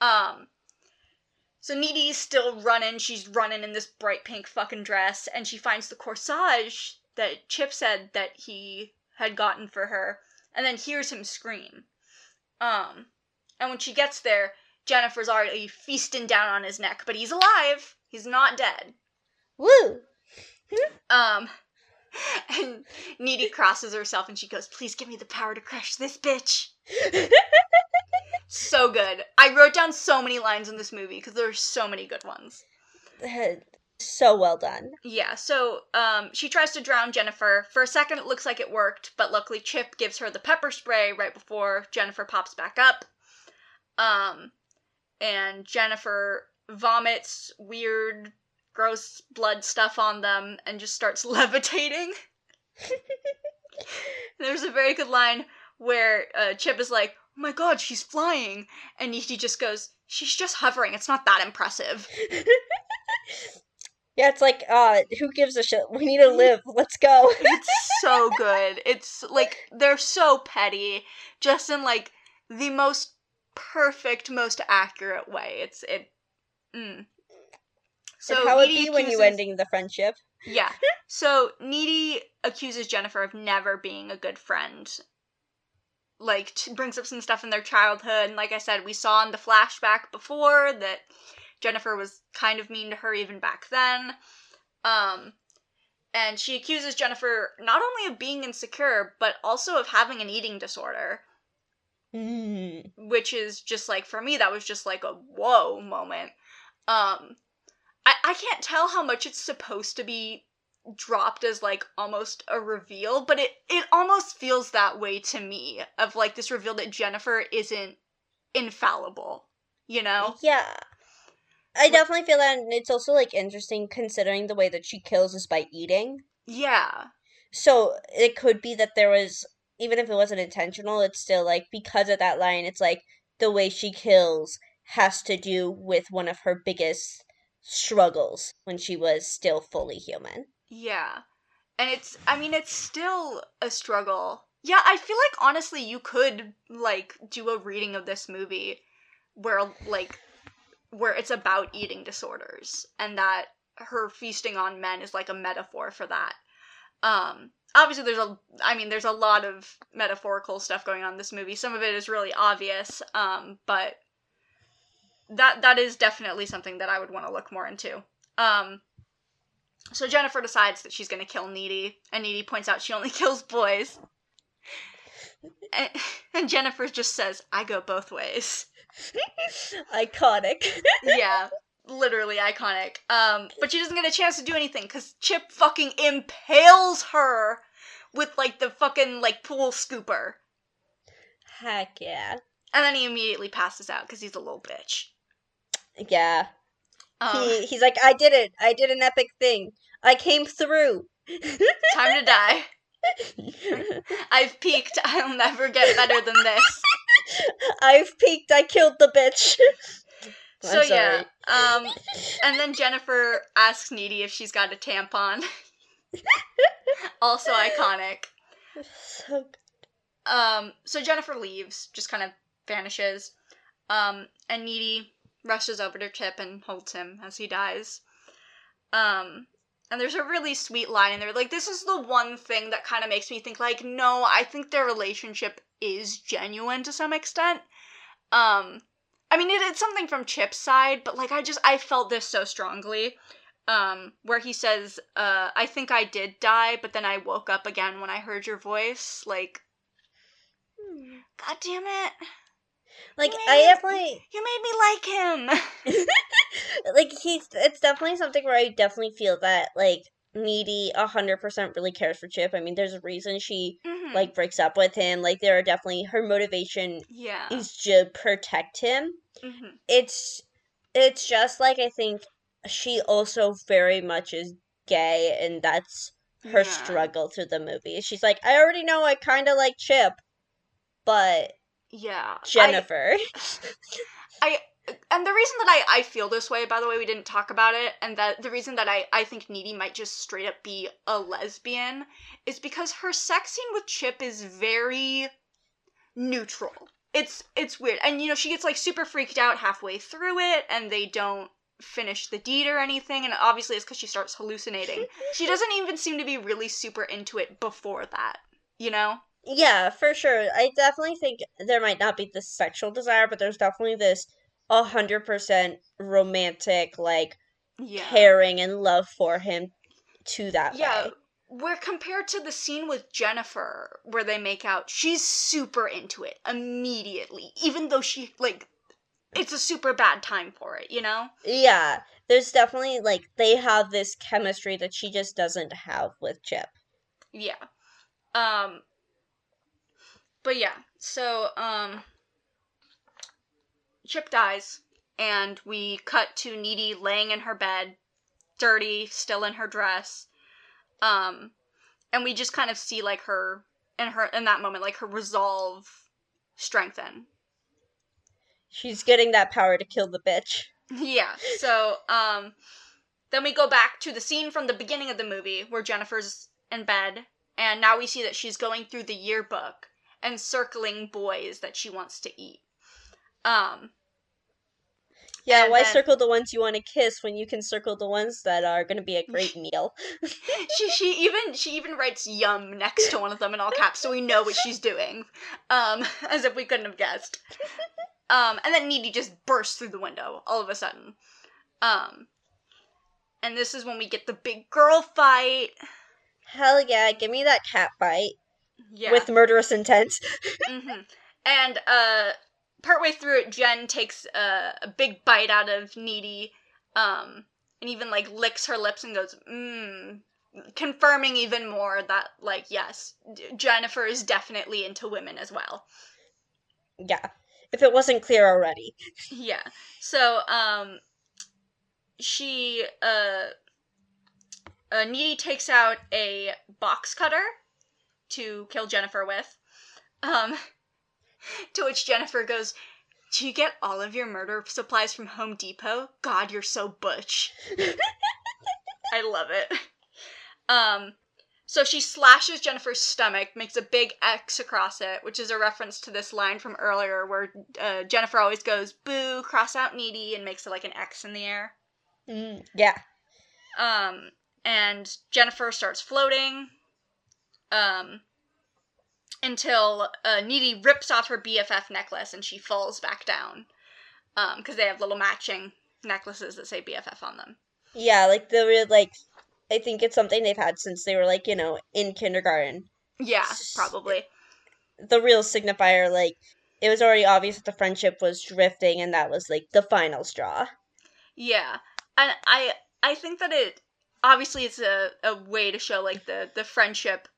Um, so Needy's still running. She's running in this bright pink fucking dress, and she finds the corsage that Chip said that he had gotten for her, and then hears him scream. Um, and when she gets there, Jennifer's already feasting down on his neck, but he's alive. He's not dead. Woo! Um, and Needy crosses herself and she goes, Please give me the power to crush this bitch. So good. I wrote down so many lines in this movie because there are so many good ones. So well done. Yeah, so um, she tries to drown Jennifer. For a second, it looks like it worked, but luckily, Chip gives her the pepper spray right before Jennifer pops back up. Um, and Jennifer vomits weird, gross blood stuff on them and just starts levitating. There's a very good line where uh, Chip is like, "Oh my god, she's flying," and Needy just goes, "She's just hovering. It's not that impressive." Yeah, it's like, uh, who gives a shit? We need to live. Let's go. It's so good. It's like they're so petty, just in like the most perfect, most accurate way. It's it. Mm. So and how would be when you ending the friendship? Yeah. So Needy accuses Jennifer of never being a good friend. Like t- brings up some stuff in their childhood, and like I said, we saw in the flashback before that Jennifer was kind of mean to her even back then. Um, and she accuses Jennifer not only of being insecure, but also of having an eating disorder, Mm. which is just like for me that was just like a whoa moment. Um, I I can't tell how much it's supposed to be dropped as like almost a reveal, but it it almost feels that way to me of like this reveal that Jennifer isn't infallible, you know? Yeah. I definitely feel that, and it's also like interesting considering the way that she kills is by eating. Yeah. So it could be that there was, even if it wasn't intentional, it's still like because of that line, it's like the way she kills has to do with one of her biggest struggles when she was still fully human. Yeah. And it's I mean it's still a struggle. Yeah, I feel like honestly you could like do a reading of this movie where like where it's about eating disorders and that her feasting on men is like a metaphor for that. Um obviously there's a I mean there's a lot of metaphorical stuff going on in this movie. Some of it is really obvious, um but that that is definitely something that I would want to look more into. Um so Jennifer decides that she's going to kill Needy, and Needy points out she only kills boys. And, and Jennifer just says, "I go both ways." Iconic. yeah, literally iconic. Um, but she doesn't get a chance to do anything because Chip fucking impales her with like the fucking like pool scooper, Heck yeah. and then he immediately passes out because he's a little bitch. Yeah. Um, he he's like, I did it. I did an epic thing. I came through. time to die. I've peaked. I'll never get better than this. I've peaked. I killed the bitch. So yeah, um, and then Jennifer asks Needy if she's got a tampon. also iconic. So Um, so Jennifer leaves, just kind of vanishes. Um, and Needy rushes over to Chip and holds him as he dies. Um, and there's a really sweet line in there. Like, this is the one thing that kind of makes me think, like, no, I think their relationship is genuine to some extent. Um, I mean, it, it's something from Chip's side, but, like, I just, I felt this so strongly. Um, where he says, uh, I think I did die, but then I woke up again when I heard your voice. Like, God damn it. Like You I definitely You made me like him. like he's it's definitely something where I definitely feel that like Needy a hundred percent really cares for Chip. I mean, there's a reason she Mhm. like breaks up with him. Like there are definitely her motivation yeah. is to protect him. Mhm. It's it's just like I think she also very much is gay and that's her Yeah. struggle through the movie. She's like, I already know I kinda like Chip, but Yeah. Jennifer. I- Jennifer. and the reason that I, I feel this way, by the way, we didn't talk about it, and that the reason that I, I think Needy might just straight up be a lesbian is because her sex scene with Chip is very neutral. It's it's weird. And you know, she gets like super freaked out halfway through it and they don't finish the deed or anything, and obviously it's because she starts hallucinating. she doesn't even seem to be really super into it before that. You know? Yeah, for sure. I definitely think there might not be this sexual desire, but there's definitely this a hundred percent romantic, like Yeah. caring and love for him to that Yeah, way. where compared to the scene with Jennifer where they make out, she's super into it immediately, even though she like it's a super bad time for it, you know? Yeah, there's definitely like they have this chemistry that she just doesn't have with Chip. Yeah. Um but yeah, so um Chip dies and we cut to Needy laying in her bed, dirty, still in her dress. Um and we just kind of see like her in her in that moment like her resolve strengthen. She's getting that power to kill the bitch. Yeah. So, um, then we go back to the scene from the beginning of the movie where Jennifer's in bed, and now we see that she's going through the yearbook and circling boys that she wants to eat. Um, Yeah, why then- circle the ones you want to kiss when you can circle the ones that are going to be a great meal? she she even she even writes "yum" next to one of them in all caps, so we know what she's doing. Um, as if we couldn't have guessed. Um, and then Needy just bursts through the window all of a sudden. Um, and this is when we get the big girl fight. Hell yeah, give me that cat bite Yeah. with murderous intent. hmm And uh, partway through it, Jen takes a, a big bite out of Needy, um, and even like licks her lips and goes, mmm, confirming even more that like yes, Jennifer is definitely into women as well. Yeah, if it wasn't clear already. Yeah. So um, she uh, uh, Needy takes out a box cutter to kill Jennifer with. Um, to which Jennifer goes, "Do you get all of your murder supplies from Home Depot? God, you're so butch." I love it. Um, so she slashes Jennifer's stomach, makes a big X across it, which is a reference to this line from earlier where uh, Jennifer always goes "boo," cross out needy, and makes it like an X in the air. Mm, yeah. Um, and Jennifer starts floating. Um, until uh, Needy rips off her BFF necklace and she falls back down. Um, because they have little matching necklaces that say BFF on them. Yeah, like the real like I think it's something they've had since they were like, you know, in kindergarten. Yeah, probably. The real signifier, like it was already obvious that the friendship was drifting and that was like the final straw. Yeah, and I I think that it obviously it's a, a way to show like the the friendship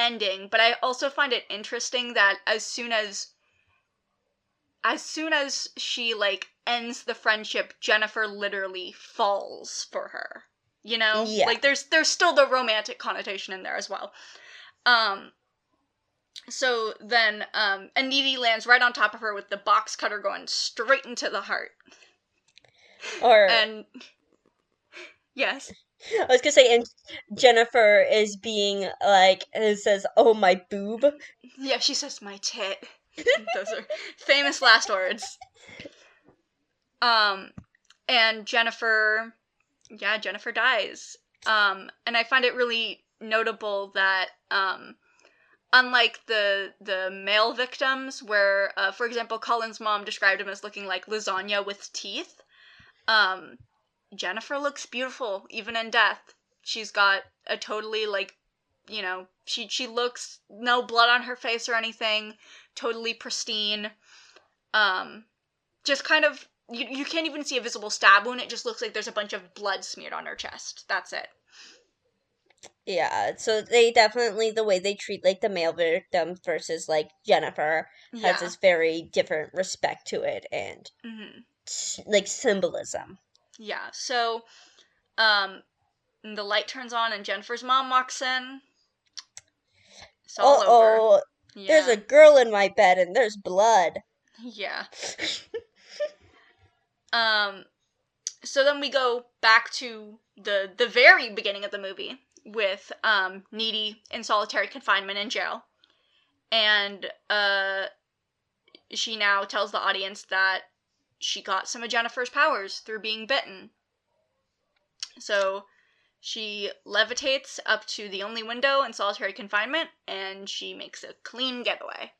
ending, but I also find it interesting that as soon as as soon as she like ends the friendship, Jennifer literally falls for her. You know? Yeah. Like there's there's still the romantic connotation in there as well. Um so then um a needy lands right on top of her with the box cutter going straight into the heart. Or And yes. I was gonna say, and Jennifer is being like, and says, "Oh my boob." Yeah, she says my tit. Those are famous last words. Um, and Jennifer, yeah, Jennifer dies. Um, and I find it really notable that, um, unlike the the male victims, where, uh, for example, Colin's mom described him as looking like lasagna with teeth, um, Jennifer looks beautiful even in death. She's got a totally like, you know, she she looks no blood on her face or anything, totally pristine. Um, just kind of you you can't even see a visible stab wound. It just looks like there's a bunch of blood smeared on her chest. That's it. Yeah, so they definitely the way they treat like the male victims versus like Jennifer Yeah. has this very different respect to it and hmm like symbolism. Yeah. So, um, the light turns on and Jennifer's mom walks in. It's all Oh, over. oh, Yeah. there's a girl in my bed and there's blood. Yeah. Um so then we go back to the the very beginning of the movie with um Needy in solitary confinement in jail. And uh she now tells the audience that she got some of Jennifer's powers through being bitten. So she levitates up to the only window in solitary confinement and she makes a clean getaway.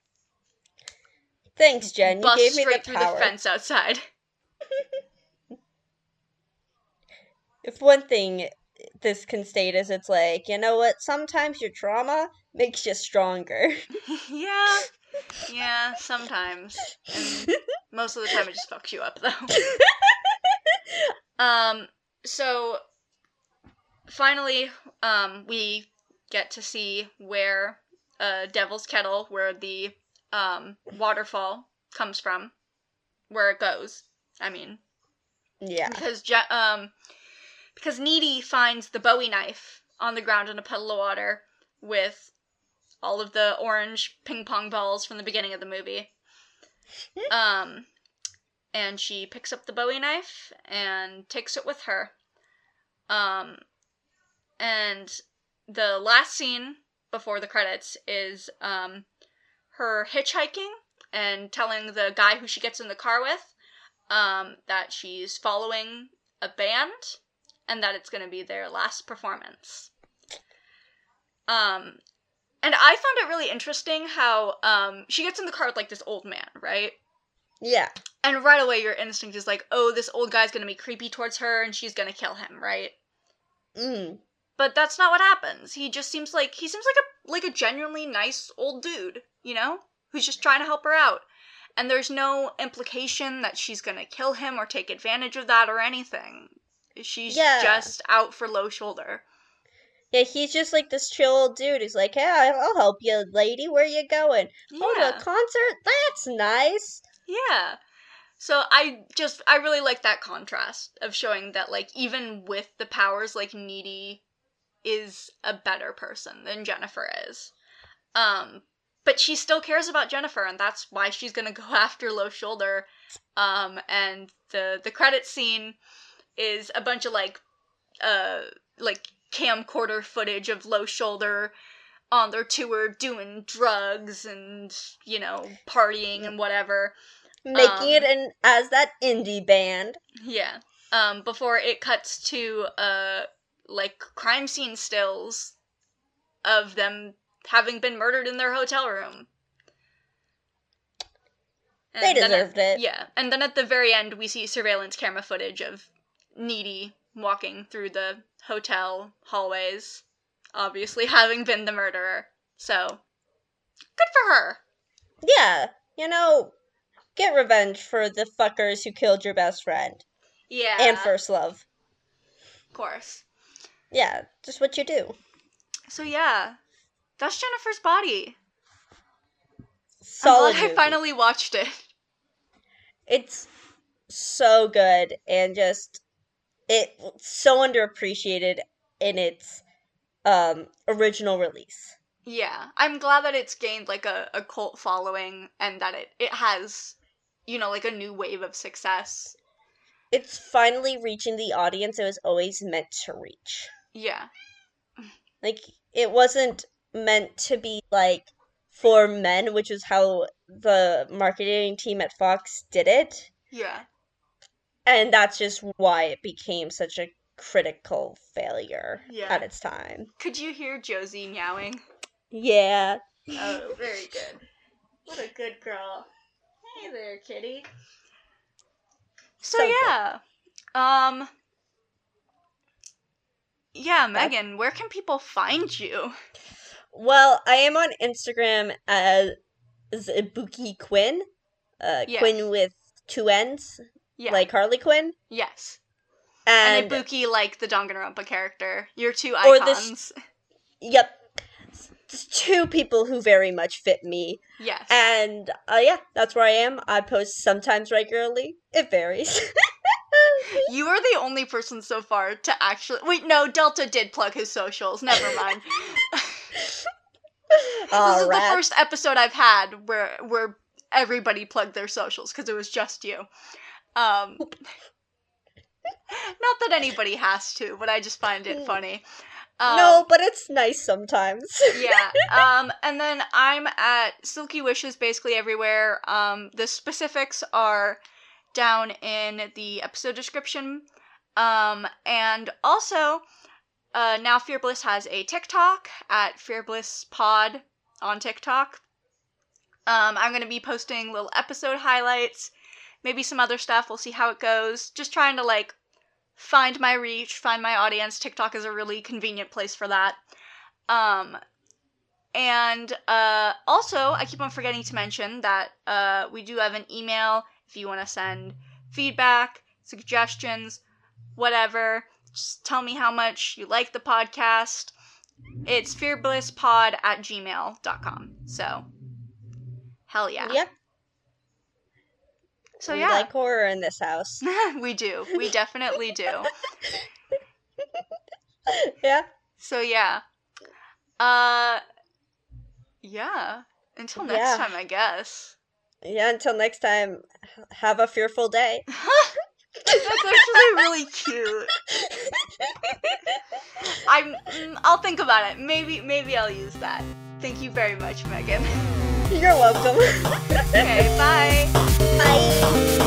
Thanks, Jen. You Bust gave me straight the through power. the fence outside. If one thing this can state is it's like, you know what, sometimes your trauma makes you stronger. yeah. Yeah, sometimes. And most of the time it just fucks you up though. Um so finally um we get to see where uh Devil's Kettle where the um waterfall comes from, where it goes. I mean, yeah. because um because Needy finds the Bowie knife on the ground in a puddle of water with all of the orange ping pong balls from the beginning of the movie. um and she picks up the Bowie knife and takes it with her. Um and the last scene before the credits is um her hitchhiking and telling the guy who she gets in the car with um, that she's following a band and that it's going to be their last performance. Um, and I found it really interesting how um, she gets in the car with like this old man, right? Yeah. And right away, your instinct is like, oh, this old guy's going to be creepy towards her and she's going to kill him, right? Mm. But that's not what happens. He just seems like he seems like a like a genuinely nice old dude, you know, who's just trying to help her out. And there's no implication that she's gonna kill him or take advantage of that or anything. She's Yeah. just out for low shoulder. Yeah, he's just like this chill old dude. He's like, "Yeah, I'll help you, lady. Where you going? Oh, to a concert? That's nice." yeah. So I just I really like that contrast of showing that like even with the powers, like Needy is a better person than Jennifer is. Um, but she still cares about Jennifer, and that's why she's gonna go after Low Shoulder. Um, and the the credit scene is a bunch of like uh like camcorder footage of Low Shoulder on their tour doing drugs and you know partying and whatever. Making it Um, in as that indie band. Yeah. Um, before it cuts to uh like crime scene stills of them having been murdered in their hotel room. They And then at- deserved it. Yeah. And then at the very end we see surveillance camera footage of Needy walking through the hotel hallways, obviously having been the murderer. So good for her. Yeah, you know, get revenge for the fuckers who killed your best friend Yeah. and first love. of course. Yeah, just what you do. So yeah. That's Jennifer's body. Solid. I'm glad I finally watched it. It's so good and just it so underappreciated in its um original release. Yeah, I'm glad that it's gained like a, a cult following and that it it has, you know, like a new wave of success. It's finally reaching the audience it was always meant to reach. Yeah. Like it wasn't meant to be like for men, which is how the marketing team at Fox did it. Yeah. And that's just why it became such a critical failure Yeah. at its time. Could you hear Josie meowing? Yeah. Oh, very good. What a good girl. Hey there, kitty. So, So yeah. Um Yeah, Megan, where can people find you? Well, I am on Instagram as Ibuki Quinn. Uh, Yes. Quinn with two N's, Yeah. like Harley Quinn. yes. And, And, Ibuki like the Danganronpa character. Your two Or this- icons. yep, s- two people who very much fit me. Yes. And uh, yeah, that's where I am. I post sometimes regularly. It varies. You are the only person so far to actually wait. No, Delta did plug his socials. Never mind. this is All the first episode I've had where where everybody plugged their socials because it was just you. Um, not that anybody has to, but I just find it funny. Um, no, but it's nice sometimes. yeah. Um, and then I'm at Silky Wishes basically everywhere. Um, the specifics are down in the episode description. Um, and also, uh, now Fear Bliss has a TikTok at Fear Bliss Pod on TikTok. Um, I'm gonna be posting little episode highlights, maybe some other stuff. We'll see how it goes. Just trying to like find my reach, find my audience. TikTok is a really convenient place for that. Um, and uh, also, I keep on forgetting to mention that uh, we do have an email if you want to send feedback, suggestions, whatever. Just tell me how much you like the podcast. It's fearblisspod at gmail.com. So, hell yeah. yeah, So, we yeah. like horror in this house. we do. We definitely do. yeah. So, yeah. Uh, yeah. Until next Yeah. time, I guess. Yeah, until next time, have a fearful day. That's actually really cute. I'm. mm, I'll think about it. Maybe. Maybe I'll use that. Thank you very much, Megan. You're welcome. Okay. Bye. Bye.